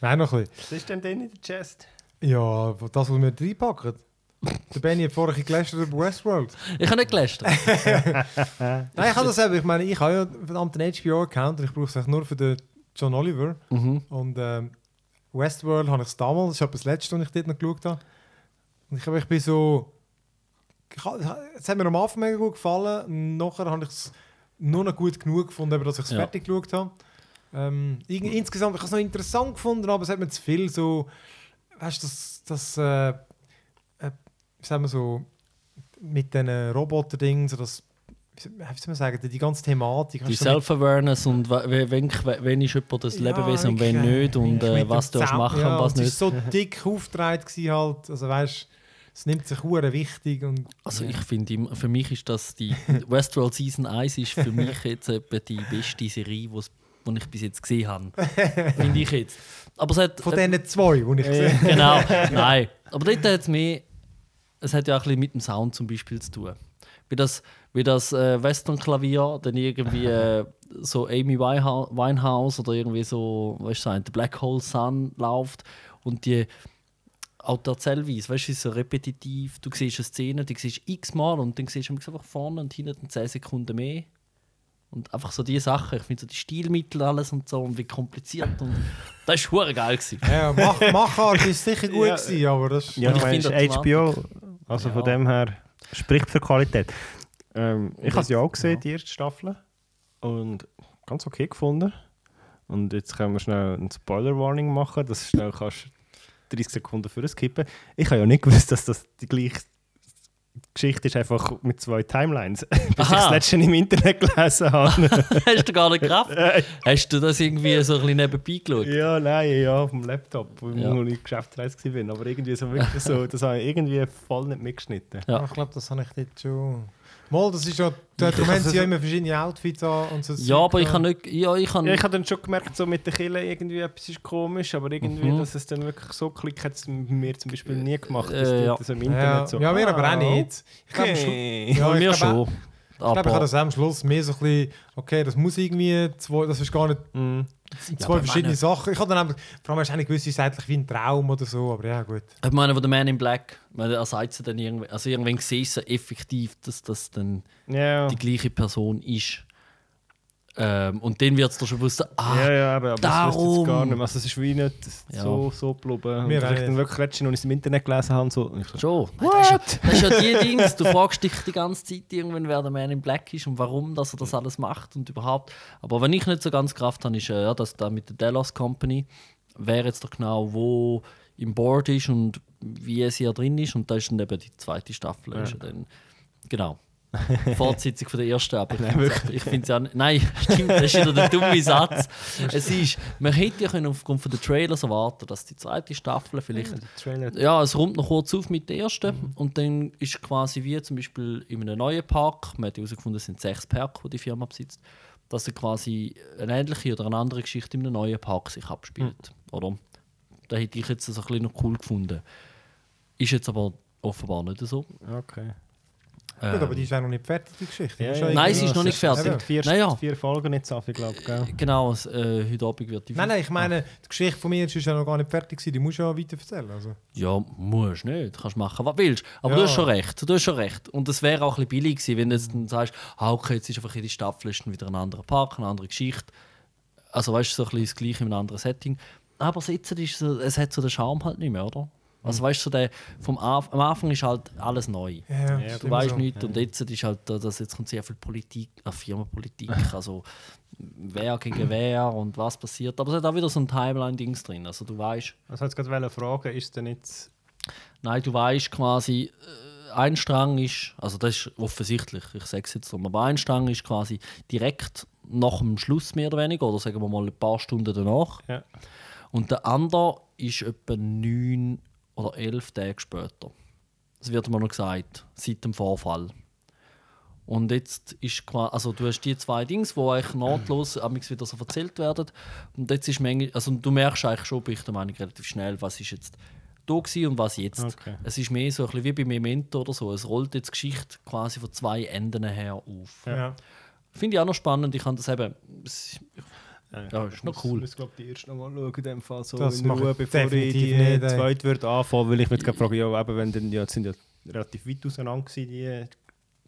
Nein, noch ein bisschen. Was ist denn denn in der Chest? Ja, das, was wir reinpacken. Der Benny hat vorher gelästert über Westworld. Ich habe nicht gelästert. <laughs> Nein, ich habe das eben. Ich meine, ich habe ja einen verdammten HBO-Account und ich brauche es eigentlich nur für den John Oliver. mhm. Und ähm, Westworld habe ich es damals, das ist das letzte, was ich dort noch geschaut habe. Und ich, ich bin so. Es hat mir am Anfang mega gut gefallen. Nachher habe ich es nur noch gut genug gefunden, dass ich es Ja. fertig geschaut habe. Ähm, insgesamt ich habe es noch interessant gefunden, aber es hat mir zu viel so. Weißt du, das. das äh, äh, wie sagen wir so. Mit diesen Roboter-Dingen, so das. Wie soll man sagen, die, die ganze Thematik. Die Self-Awareness und we- we- wenn, wenn ist jemand das Lebewesen und wenn nicht und äh, was du machen ja, und was Es nicht. ist so <laughs> dick aufgetragen halt. Also weißt, es nimmt sich hure wichtig und Also ich finde, für mich ist das die <laughs> Westworld Season 1 ist für mich jetzt etwa die beste Serie, wo's- die ich bis jetzt gesehen habe. <laughs> finde ich jetzt. Aber es hat, von diesen zwei, die ich gesehen habe. genau, <laughs> nein. Aber dort hat es mehr, es hat ja auch ein bisschen mit dem Sound zum Beispiel zu tun. Wie das, wie das äh, Western-Klavier dann irgendwie äh, so Amy Winehouse, Winehouse oder irgendwie so, weißt du, The Black Hole Sun läuft und die auch die Erzählweise, weißt du, ist so repetitiv. Du siehst eine Szene, die siehst x-mal und dann siehst du einfach vorne und hinten 10 Sekunden mehr. Und einfach so diese Sachen. Ich finde so die Stilmittel alles und so und wie kompliziert. Und <laughs> das war hure geil. Gewesen. Ja, Mach, Machart ist sicher gut Ja. gewesen, aber das Ja, ich finde es die HBO, also von Ja. dem her spricht für Qualität. Ähm, ich habe es ja auch gesehen, Ja. die erste Staffel. Und ganz okay gefunden. Und jetzt können wir schnell eine Spoiler-Warning machen, dass du schnell kannst 30 Sekunden für skippen. Ich habe ja nicht gewusst, dass das die gleiche Geschichte ist, einfach mit zwei Timelines. <laughs> Bis ich Aha. das letzte im Internet gelesen habe. <laughs> Hast du gar nicht gerafft? <laughs> Hast du das irgendwie so ein bisschen nebenbei geschaut? ja, nein, ja, auf dem Laptop, wo Ja. ich Geschäftsreise war. Aber irgendwie so wirklich so, das habe ich irgendwie voll nicht mitgeschnitten. Ja. Ich glaube, das habe ich dort schon. Mal, das ist ja. Darum haben sie ja immer verschiedene Outfits an und so. Ja, aber ich habe nicht. Ja, ich habe. Ja, ich habe dann schon gemerkt, so mit den Killen irgendwie etwas ist komisch, aber irgendwie, Mhm. dass es dann wirklich so klickt, hat es mir zum Beispiel nie gemacht. Äh, dass ja. das im Ja, Internet so. ja, wir aber auch nicht. Ich glaube, Okay. ja, mir ich glaube, schon. Ich glaube, ich habe das am Schluss mehr so ein bisschen, okay, das muss irgendwie zwei, das ist gar nicht Mm. Zwei verschiedene meine- Sachen. Ich habe dann einfach, vor allem wahrscheinlich ist eigentlich wie ein Traum oder so, aber ja, gut. ich meine, wo der Man in Black, er sagt es dann irgendwie, also irgendwann siehst du effektiv, dass das dann Ja. die gleiche Person ist. Ähm, und dann wird es dir schon bewusst, ah, ja, ja, aber, aber das wusste ich jetzt gar darum. nicht mehr. Also es ist wie nicht Ja. so, so geblieben. Und Wir als ich auch dann wirklich letztens noch im Internet gelesen habe, so, und ich so, Schon. Das ist, ja, das ist ja die Dings. Du fragst dich die ganze Zeit irgendwann, wer der Man in Black ist und warum dass er das alles macht und überhaupt. Aber wenn ich nicht so ganz Kraft habe, ist äh, ja, dass da mit der Delos Company, wer jetzt doch genau wo im Board ist und wie sie ja drin ist. Und da ist dann eben die zweite Staffel. Ist ja dann, genau. <laughs> Fortsetzung von der ersten, aber ich finde es ja nicht. Nein, <laughs> stimmt, das ist wieder der dumme Satz. Es ist, man hätte ja können aufgrund von der Trailers erwarten, dass die zweite Staffel vielleicht. Trailer. Ja, es räumt noch kurz auf mit der ersten und dann ist quasi wie zum Beispiel in einem neuen Park, man hat herausgefunden, es sind sechs Parks, die die Firma besitzt, dass dann quasi eine ähnliche oder eine andere Geschichte in einem neuen Park sich abspielt. Oder? Da hätte ich jetzt so ein bisschen noch cool gefunden. Ist jetzt aber offenbar nicht so. Okay. Gut, aber die ist ja noch nicht fertig, die Geschichte. Ja, ja. Nein, sie ist noch nicht Es fertig. sind vier, Naja. vier Folgen jetzt auf, ich glaube. Gell? Genau, äh, heute Abend wird die Nein, nein, ich meine, die Geschichte von mir ist ja noch gar nicht fertig gewesen. Die musst du ja weiter erzählen. Also. Ja, musst nicht. Kannst machen, was willst. Aber Ja. du hast schon recht. Du hast schon recht. Und es wäre auch ein bisschen billig gewesen, wenn du jetzt dann sagst, ah, okay, jetzt ist einfach jede Staffel ist wieder ein anderer Park, eine andere Geschichte. Also weißt du, so ein bisschen das Gleiche in einem anderen Setting. Aber jetzt ist so, es hat so den Charme halt nicht mehr, oder? Also weißt du, so der, vom Anf am Anfang ist halt alles neu. Ja, Ja, Du weißt so. nichts und jetzt ist halt, da- das, jetzt kommt sehr viel Politik, äh, Firmenpolitik, <laughs> also wer gegen wer und was passiert. Aber es hat auch wieder so ein Timeline-Dings drin. Also du weißt, Also jetzt gerade fragen, ist denn jetzt... Nein, du weißt quasi, äh, ein Strang ist, also das ist offensichtlich, ich sage es jetzt drum, aber ein Strang ist quasi direkt nach dem Schluss mehr oder weniger, oder sagen wir mal ein paar Stunden danach. Ja. Und der andere ist etwa neun oder elf Tage später. Das wird mir noch gesagt, seit dem Vorfall. Und jetzt ist quasi, also du hast die zwei Dings, die eigentlich nahtlos <clears throat> amigs wieder so erzählt werden. Und jetzt ist manchmal, also du merkst eigentlich schon, bin ich der Meinung, relativ schnell, was ist jetzt da gewesen und was jetzt. Okay. Es ist mehr so ein bisschen wie bei Memento oder so. Es rollt jetzt die Geschichte quasi von zwei Enden her auf. Ja. Finde ich auch noch spannend. Ich kann das eben. Es, Ja, ist noch muss- cool. muss, glaube die erste noch mal schauen, in dem Fall so Das in Ruhe, ich bevor ich die nicht, zweite würde anfangen, weil ich mich gerade frage, ja, eben, wenn denn, ja, jetzt sind ja relativ weit auseinander gewesen, die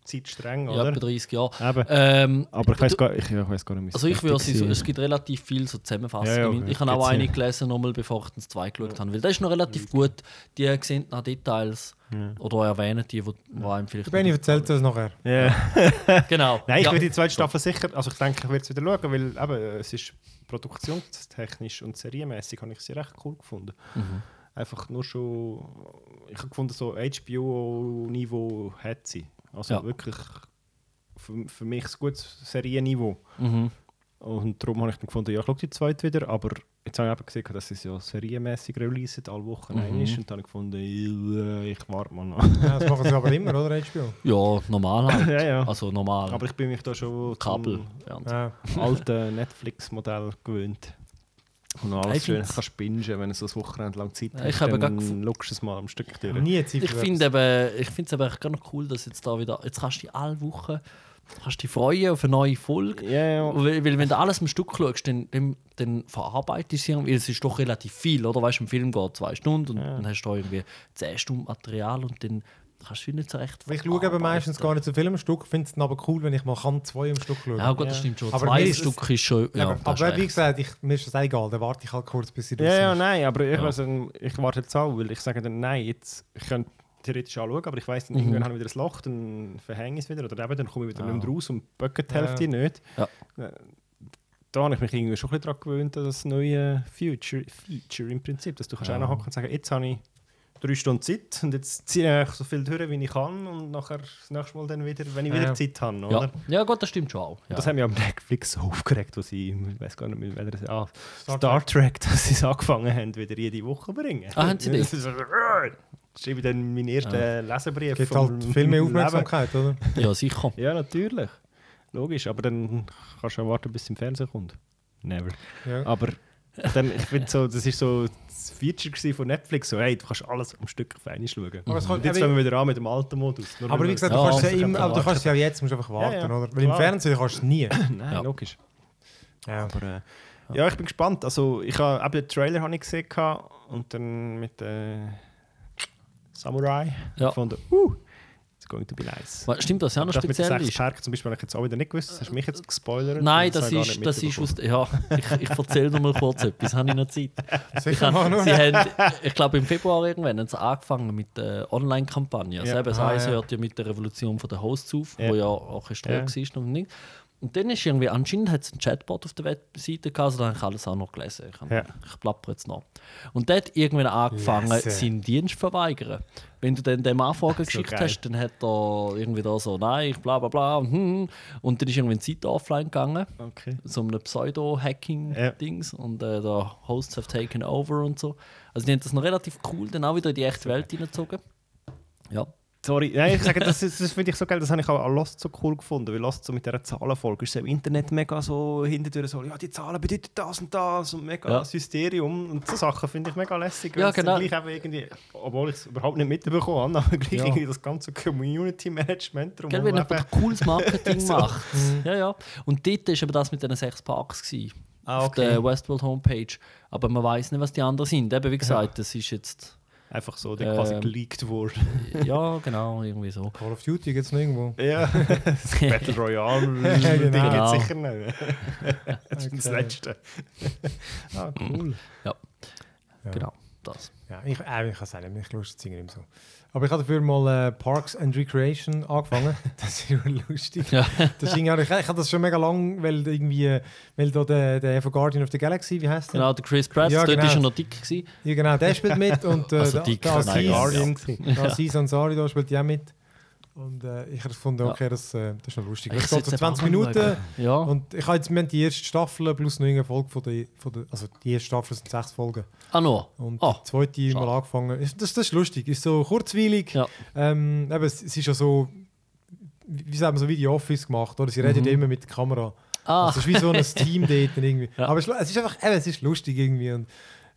Zeitstränge, ja, oder? etwa 30 Jahre. Ähm, Aber ich weiß gar, ich, ja, ich weiss gar nicht, Also ich würde war. es gibt relativ viel so Zusammenfassungen. Ja, ja, ich habe auch eine ja. gelesen, nochmal, bevor ich das zwei geschaut habe. Weil das ist noch relativ gut. Die sehen nach Details oder erwähnen die, wo, wo einem vielleicht. Benni erzählt das nachher. Ja. <laughs> Genau. Nein, ich ja. will die zweite Staffel sicher, also ich denke, ich werde es wieder schauen, weil eben, es ist produktionstechnisch und serienmäßig habe ich sie recht cool gefunden. Mhm. Einfach nur schon, ich habe gefunden, so HBO-Niveau hat sie. Also Ja. wirklich für, für mich ein gutes Serienniveau. Mhm. Und darum habe ich dann gefunden, ja, ich schaue die zweite wieder, aber jetzt habe ich eben gesehen, dass es ja serienmäßig releasen, alle Wochen Mhm. ein ist. Und dann habe ich gefunden, äh, ich warte mal noch. Ja, das machen sie aber immer, oder? HBO. <laughs> Ja, normal halt. <laughs> ja, ja. Also normal. Aber ich bin mich da schon Kabel. zum Ja. alten Netflix-Modell gewöhnt. Und Ich alles schön kannst bingen, wenn du so ein Wochenende lang Zeit Ja, hast, ich habe dann schaust du es mal am Stück durch. Nie Zeit ich finde es echt gar noch cool, dass jetzt da wieder, jetzt kannst du dich alle Wochen, kannst dich freuen auf eine neue Folge. Ja, ja. Weil, weil wenn du alles am Stück schaust, dann, dann, dann verarbeitest du irgendwie, es ist doch relativ viel, oder? Weißt du, im Film geht zwei Stunden und dann hast du da irgendwie zehn Stunden Material und dann kannst du nicht so recht Ich schaue eben meistens gar nicht so viel am Stück, finde es dann aber cool, wenn ich mal kann, zwei am Stück schauen Ja gut, das stimmt schon. Aber Zwei ist Stück ist schon, ja, aber das aber wie gesagt, ich, mir ist das egal, dann warte ich halt kurz, bis sie Ja, ja, ist. nein, aber ich, Ja. weiss, ähm, ich warte jetzt auch, weil ich sage dann, nein, jetzt, ich könnte theoretisch anschauen, aber ich weiss, dann Mhm. irgendwann habe ich wieder ein Loch, dann verhänge ich es wieder, oder eben, dann komme ich wieder Ja. nicht mehr raus und böcke die Hälfte nicht. Ja. Äh, Da habe ich mich irgendwie schon ein bisschen daran gewöhnt, das neue Future, Feature im Prinzip, dass du kannst Ja. auch nachhocken und sagen, jetzt habe ich drei Stunden Zeit und jetzt ziehe ich so viel durch, wie ich kann und nachher das nächste Mal dann wieder, wenn ich wieder Ja. Zeit habe, Ja. oder? ja gut, das stimmt schon auch. Ja. Das hat mich am Netflix so aufgeregt, wo sie, ich weiß gar nicht mehr, welcher, ah, Star Star, Trek, <laughs> dass sie es angefangen haben, wieder jede Woche zu bringen. Ah, haben sie das? <laughs> Das ist so, äh, schreibe ich dann meinen ersten Ja. Leserbrief. Gibt halt viel mehr Leben. Aufmerksamkeit, oder? ja, sicher. <laughs> Ja, natürlich. Logisch, aber dann kannst du ja warten, bis es im Fernsehen kommt. Never. Ja. Aber dann, ich finde so, das ist so das Feature von Netflix, so hey, du kannst alles am Stück auf einmal schauen. Aber kommt- jetzt fangen wir wieder an mit dem alten Modus. Nur Aber wie gesagt, Ja, du kannst es ja sicher immer, kann aber du kannst ja jetzt, musst einfach warten, Ja, ja, oder? Weil im. Fernsehen kannst du es nie. <laughs> Nein, Ja. logisch. Ja. Aber äh, ja, ich bin gespannt. Also ich habe eben den Trailer habe ich gesehen und dann mit äh, Samurai Ja. von der uh, going to be nice. Stimmt, das ja noch das mit den speziell ist. Perken zum Beispiel habe ich jetzt auch wieder nicht gewusst. Das hast du mich jetzt gespoilert. Nein, Das das ist, das ist aus. Ja, ich, ich erzähle noch mal kurz etwas, habe ich noch Zeit. <laughs> Ich, habe, nur. sie haben, ich glaube, im Februar irgendwann haben sie angefangen mit der Online-Kampagne. Also Ja. eben, das Ah, ja. hört ja mit der Revolution der Hosts auf, Ja. wo ja orchestriert Ja. war. Und nicht. Und dann ist irgendwie, anscheinend hat es einen Chatbot auf der Webseite gehabt, also da habe ich alles auch noch gelesen. Ich, hab- Ja. ich plapper jetzt noch. Und der hat irgendwann angefangen, Lesen. seinen Dienst zu verweigern. Wenn du dann dem Anfrage geschickt geil. hast, dann hat er irgendwie da so, nein, bla bla bla. Und, hm, und dann ist irgendwie die Seite offline gegangen, Okay. so einem Pseudo-Hacking-Dings. Und äh, der Hosts have taken over und so. Also die haben das noch relativ cool dann auch wieder in die echte Welt hineingezogen. Ja. Sorry, nein, ich sage, das, das finde ich so geil, das habe ich auch an Lost so cool gefunden, weil Lost so mit dieser Zahlenfolge ist so im Internet mega so hinterdurch so, ja, die Zahlen bedeuten das und das und mega Ja. das Hysterium und so Sachen finde ich mega lässig. Ja, genau. Gleich eben irgendwie, obwohl ich es überhaupt nicht mitbekommen habe, aber gleich Ja. irgendwie das ganze Community-Management drum Gell, wenn jemand cooles Marketing <laughs> So. macht. Ja, ja. Und dort war aber das mit diesen sechs Parks. Gewesen, Ah, Auf okay. der Westworld Homepage. Aber man weiß nicht, was die anderen sind. Eben, wie gesagt, das ist jetzt. Einfach so, der quasi Ähm. geleakt wurde. <laughs> Ja, <laughs> genau, irgendwie so. Call of Duty gibt es noch irgendwo. Ja, <laughs> Battle Royale, genau. gibt sicher nicht. Das ist das. Letzte. ah, cool. Ja, Ja. genau. Das. Ja, ich, äh, ich kann es auch nicht, mich lustig singen immer so. Aber ich habe dafür mal äh, Parks and Recreation angefangen. <laughs> Das ist nur lustig. Ja. Das ging auch, ich, ich habe das schon mega lang, weil irgendwie, weil da der, der von Guardian of the Galaxy, wie heißt der? Genau, der Chris Pratt, Ja, dort genau. ist er noch dick. Gewesen. Ja, genau, der spielt mit und äh, Also der, dick, der nein, Aziz, Guardian ja. der Aziz Ansari da spielt ja mit. Und äh, ich habe gefunden, okay, das, äh, das ist noch lustig. Ich Es geht so sollte 20 eben auch mal Minuten. Ja. Und ich habe jetzt wir haben die erste Staffel plus noch eine Folge von der, von der, also die erste Staffel sind sechs Folgen. ah, noch. Und Ah, die zweite schade. mal angefangen. Ist, das, das ist lustig, ist so kurzweilig. Ja. Ähm, eben, es, es ist ja so, wie sagt man, so wie die Office gemacht, oder? Sie reden ja immer mit der Kamera. Ah, Es ist wie so ein <laughs> Team dort irgendwie. Ja. Aber es, es ist einfach, eben, es ist lustig irgendwie und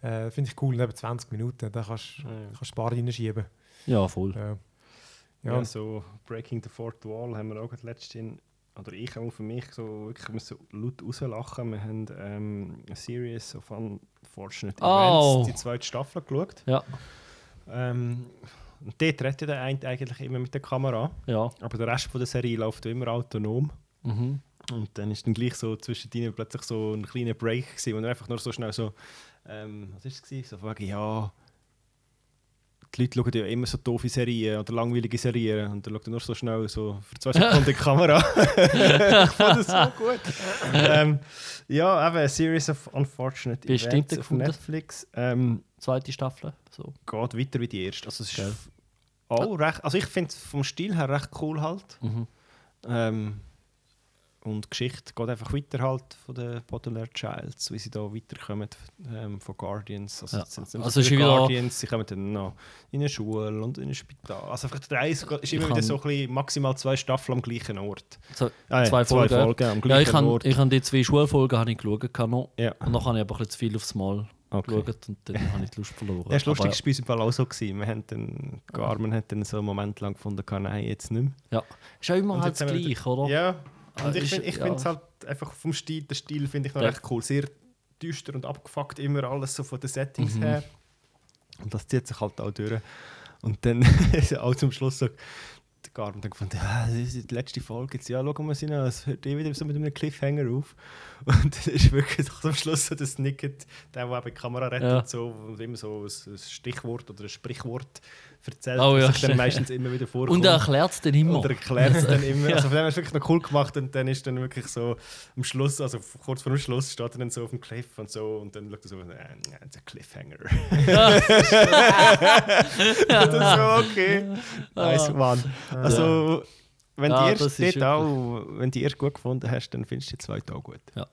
äh, finde ich cool. Und eben 20 Minuten, da kannst du Ja. kannst ein paar reinschieben. ja, voll. Ja. Ja, Ja, so Breaking the Fourth Wall haben wir auch letztens, oder ich auch für mich so wirklich müssen laut rauslachen. Wir haben ähm, eine Series of Unfortunate Oh. Events, die zweite Staffel geschaut. Ja, Ähm, und dort redet der eine eigentlich immer mit der Kamera, ja. aber der Rest von der Serie läuft immer autonom. Mhm. Und dann ist dann gleich so zwischen ihnen plötzlich so ein kleiner Break gewesen, wo er einfach nur so schnell so, ähm, was ist es gewesen? So von ja, die Leute schauen ja immer so doofe Serien oder langweilige Serien und dann schaut er nur so schnell so für zwei Sekunden in die Kamera. <laughs> ich fand das so gut. ähm, ja, eben, eine Series of Unfortunate du Events auf? Netflix. Ähm, Zweite Staffel. So. geht weiter wie die erste. Also es ist Geil. auch recht, also ich finde es vom Stil her recht cool halt. Mhm. Ähm, und die Geschichte geht einfach weiter halt von den Baudelaire Childs, wie sie da weiterkommen ähm, von Guardians. Also, Ja. sind nicht Also wieder- Guardians, sie kommen dann noch in eine Schule und in ein Spital. Also einfach der Reis ist immer wieder kann- so ein bisschen maximal zwei Staffeln am gleichen Ort. So, Ah, ja, zwei Folgen. am ja, gleichen ich habe Ort. ich hab die zwei Schulfolgen habe ich geschaut. noch. Ja. Und dann habe ich aber ein bisschen zu viel aufs Mal Okay. geschaut und dann habe ich die Lust verloren. Ja, das Lustige war bei uns auch so. Gewesen. Wir haben dann, Garmin hat dann so einen Moment lang gefunden, kann, nein, jetzt nicht mehr. Ja. Ist ja immer Und halt das haben wir gleich, oder? Ja, und ich ist- finde ich ja. es halt einfach vom Stil, der Stil finde ich noch Ja. recht cool. Sehr düster und abgefuckt, immer alles so von den Settings Mhm. her. Und das zieht sich halt auch durch. Und dann <laughs> ist auch zum Schluss so, der Garmin dann gefunden, ja, das ist die letzte Folge jetzt. Ja, schauen wir sie noch, es hört eh wieder so mit einem Cliffhanger auf. <laughs> Und dann ist wirklich <laughs> am Schluss so das Nicket, der, der eben die Kamera rettet, Ja. so, und immer so ein Stichwort oder ein Sprichwort erzählt, Oh ja, sich dann meistens immer wieder <laughs> vorkommt. Und er erklärt es dann immer. Und er erklärt es dann immer. <laughs> Also von dem du wirklich noch cool gemacht und dann ist dann wirklich so am Schluss, also kurz vor dem Schluss steht er dann so auf dem Cliff und so und dann schaut er so, äh, äh, a Cliffhanger. und <laughs> dann so, okay. Nice, Mann. Also, wenn Ja, die erste ist auch, wenn die erste gut gefunden hast, dann findest du die zweite auch gut. Ja.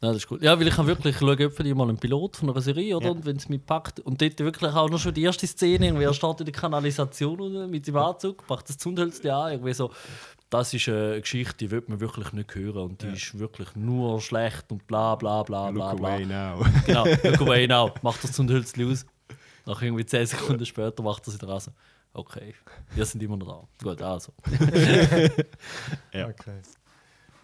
Ja, das ist gut. Ja, weil ich kann wirklich schauen, ob die mal einen Pilot von einer Serie, oder? Ja. Und wenn es mich packt. Und dort wirklich auch noch schon die erste Szene, irgendwie, er in der Kanalisation mit dem Anzug, macht das Zündhölzchen an, irgendwie so. Das ist eine Geschichte, die wird man wirklich nicht hören. Und die ist wirklich nur schlecht und bla bla bla bla Look bla. away now. Genau, <laughs> look away now. Macht das Zündhölzchen aus. Nach irgendwie 10 Sekunden später macht das wieder raus. Okay, wir sind immer noch da. Gut, also. <laughs> Ja. Okay.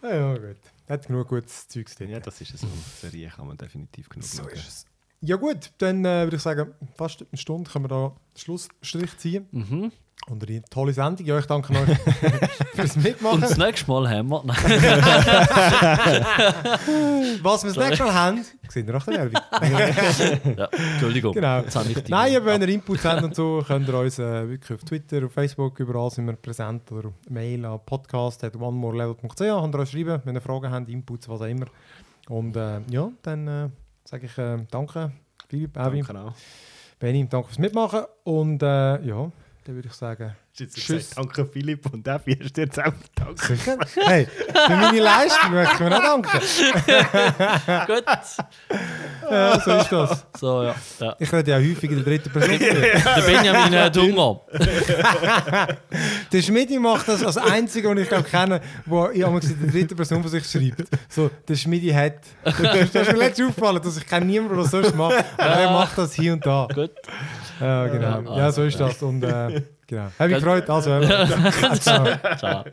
Ja, ja, gut. Hat genug gutes Zeugs drin. ja, das ist so. Serie kann man definitiv genug So schauen. ist es. Ja gut, dann äh, würde ich sagen, fast eine Stunde können wir da Schlussstrich ziehen. Mhm. Und eine tolle Sendung. Ja, ich danke euch <laughs> fürs Und Mitmachen. das nächste Mal haben wir. <laughs> <laughs> Was wir das nächste Mal haben, seht ihr nach der Werbung. Ja, Entschuldigung. Genau. Nein, aber wenn ihr Inputs habt und so, könnt ihr uns äh, wirklich auf Twitter, auf Facebook, überall sind wir präsent oder Mail an podcast.onemorelevel.ch und uns schreiben, wenn ihr Fragen habt, Inputs, was auch immer. Und äh, ja, dann äh, sage ich äh, danke, Philipp, Avi, Danke auch. Benny, danke fürs Mitmachen und äh, ja, dann würde ich sagen, jetzt Tschüss. gesagt, danke Philipp und Effi, hast du jetzt auch danke. hey, für meine Leistung möchte ich mir noch danken. <laughs> Gut. Ja, so ist das. So, ja. ja. Ich rede ja häufig in der dritten Person. <laughs> Der Benjamin hat Hunger. <laughs> Der Schmidi macht das als einziger, den ich glaube kenne, der in der dritten Person von sich schreibt. So, der Schmidi hat. Das ist mir letztens aufgefallen, dass ich kenne niemanden, der das sonst macht. Aber er macht das hier und da. Gut. Ja, genau. Ja, Ja, so ist das. Und äh, genau. Habe ich gefreut. Also. Ciao.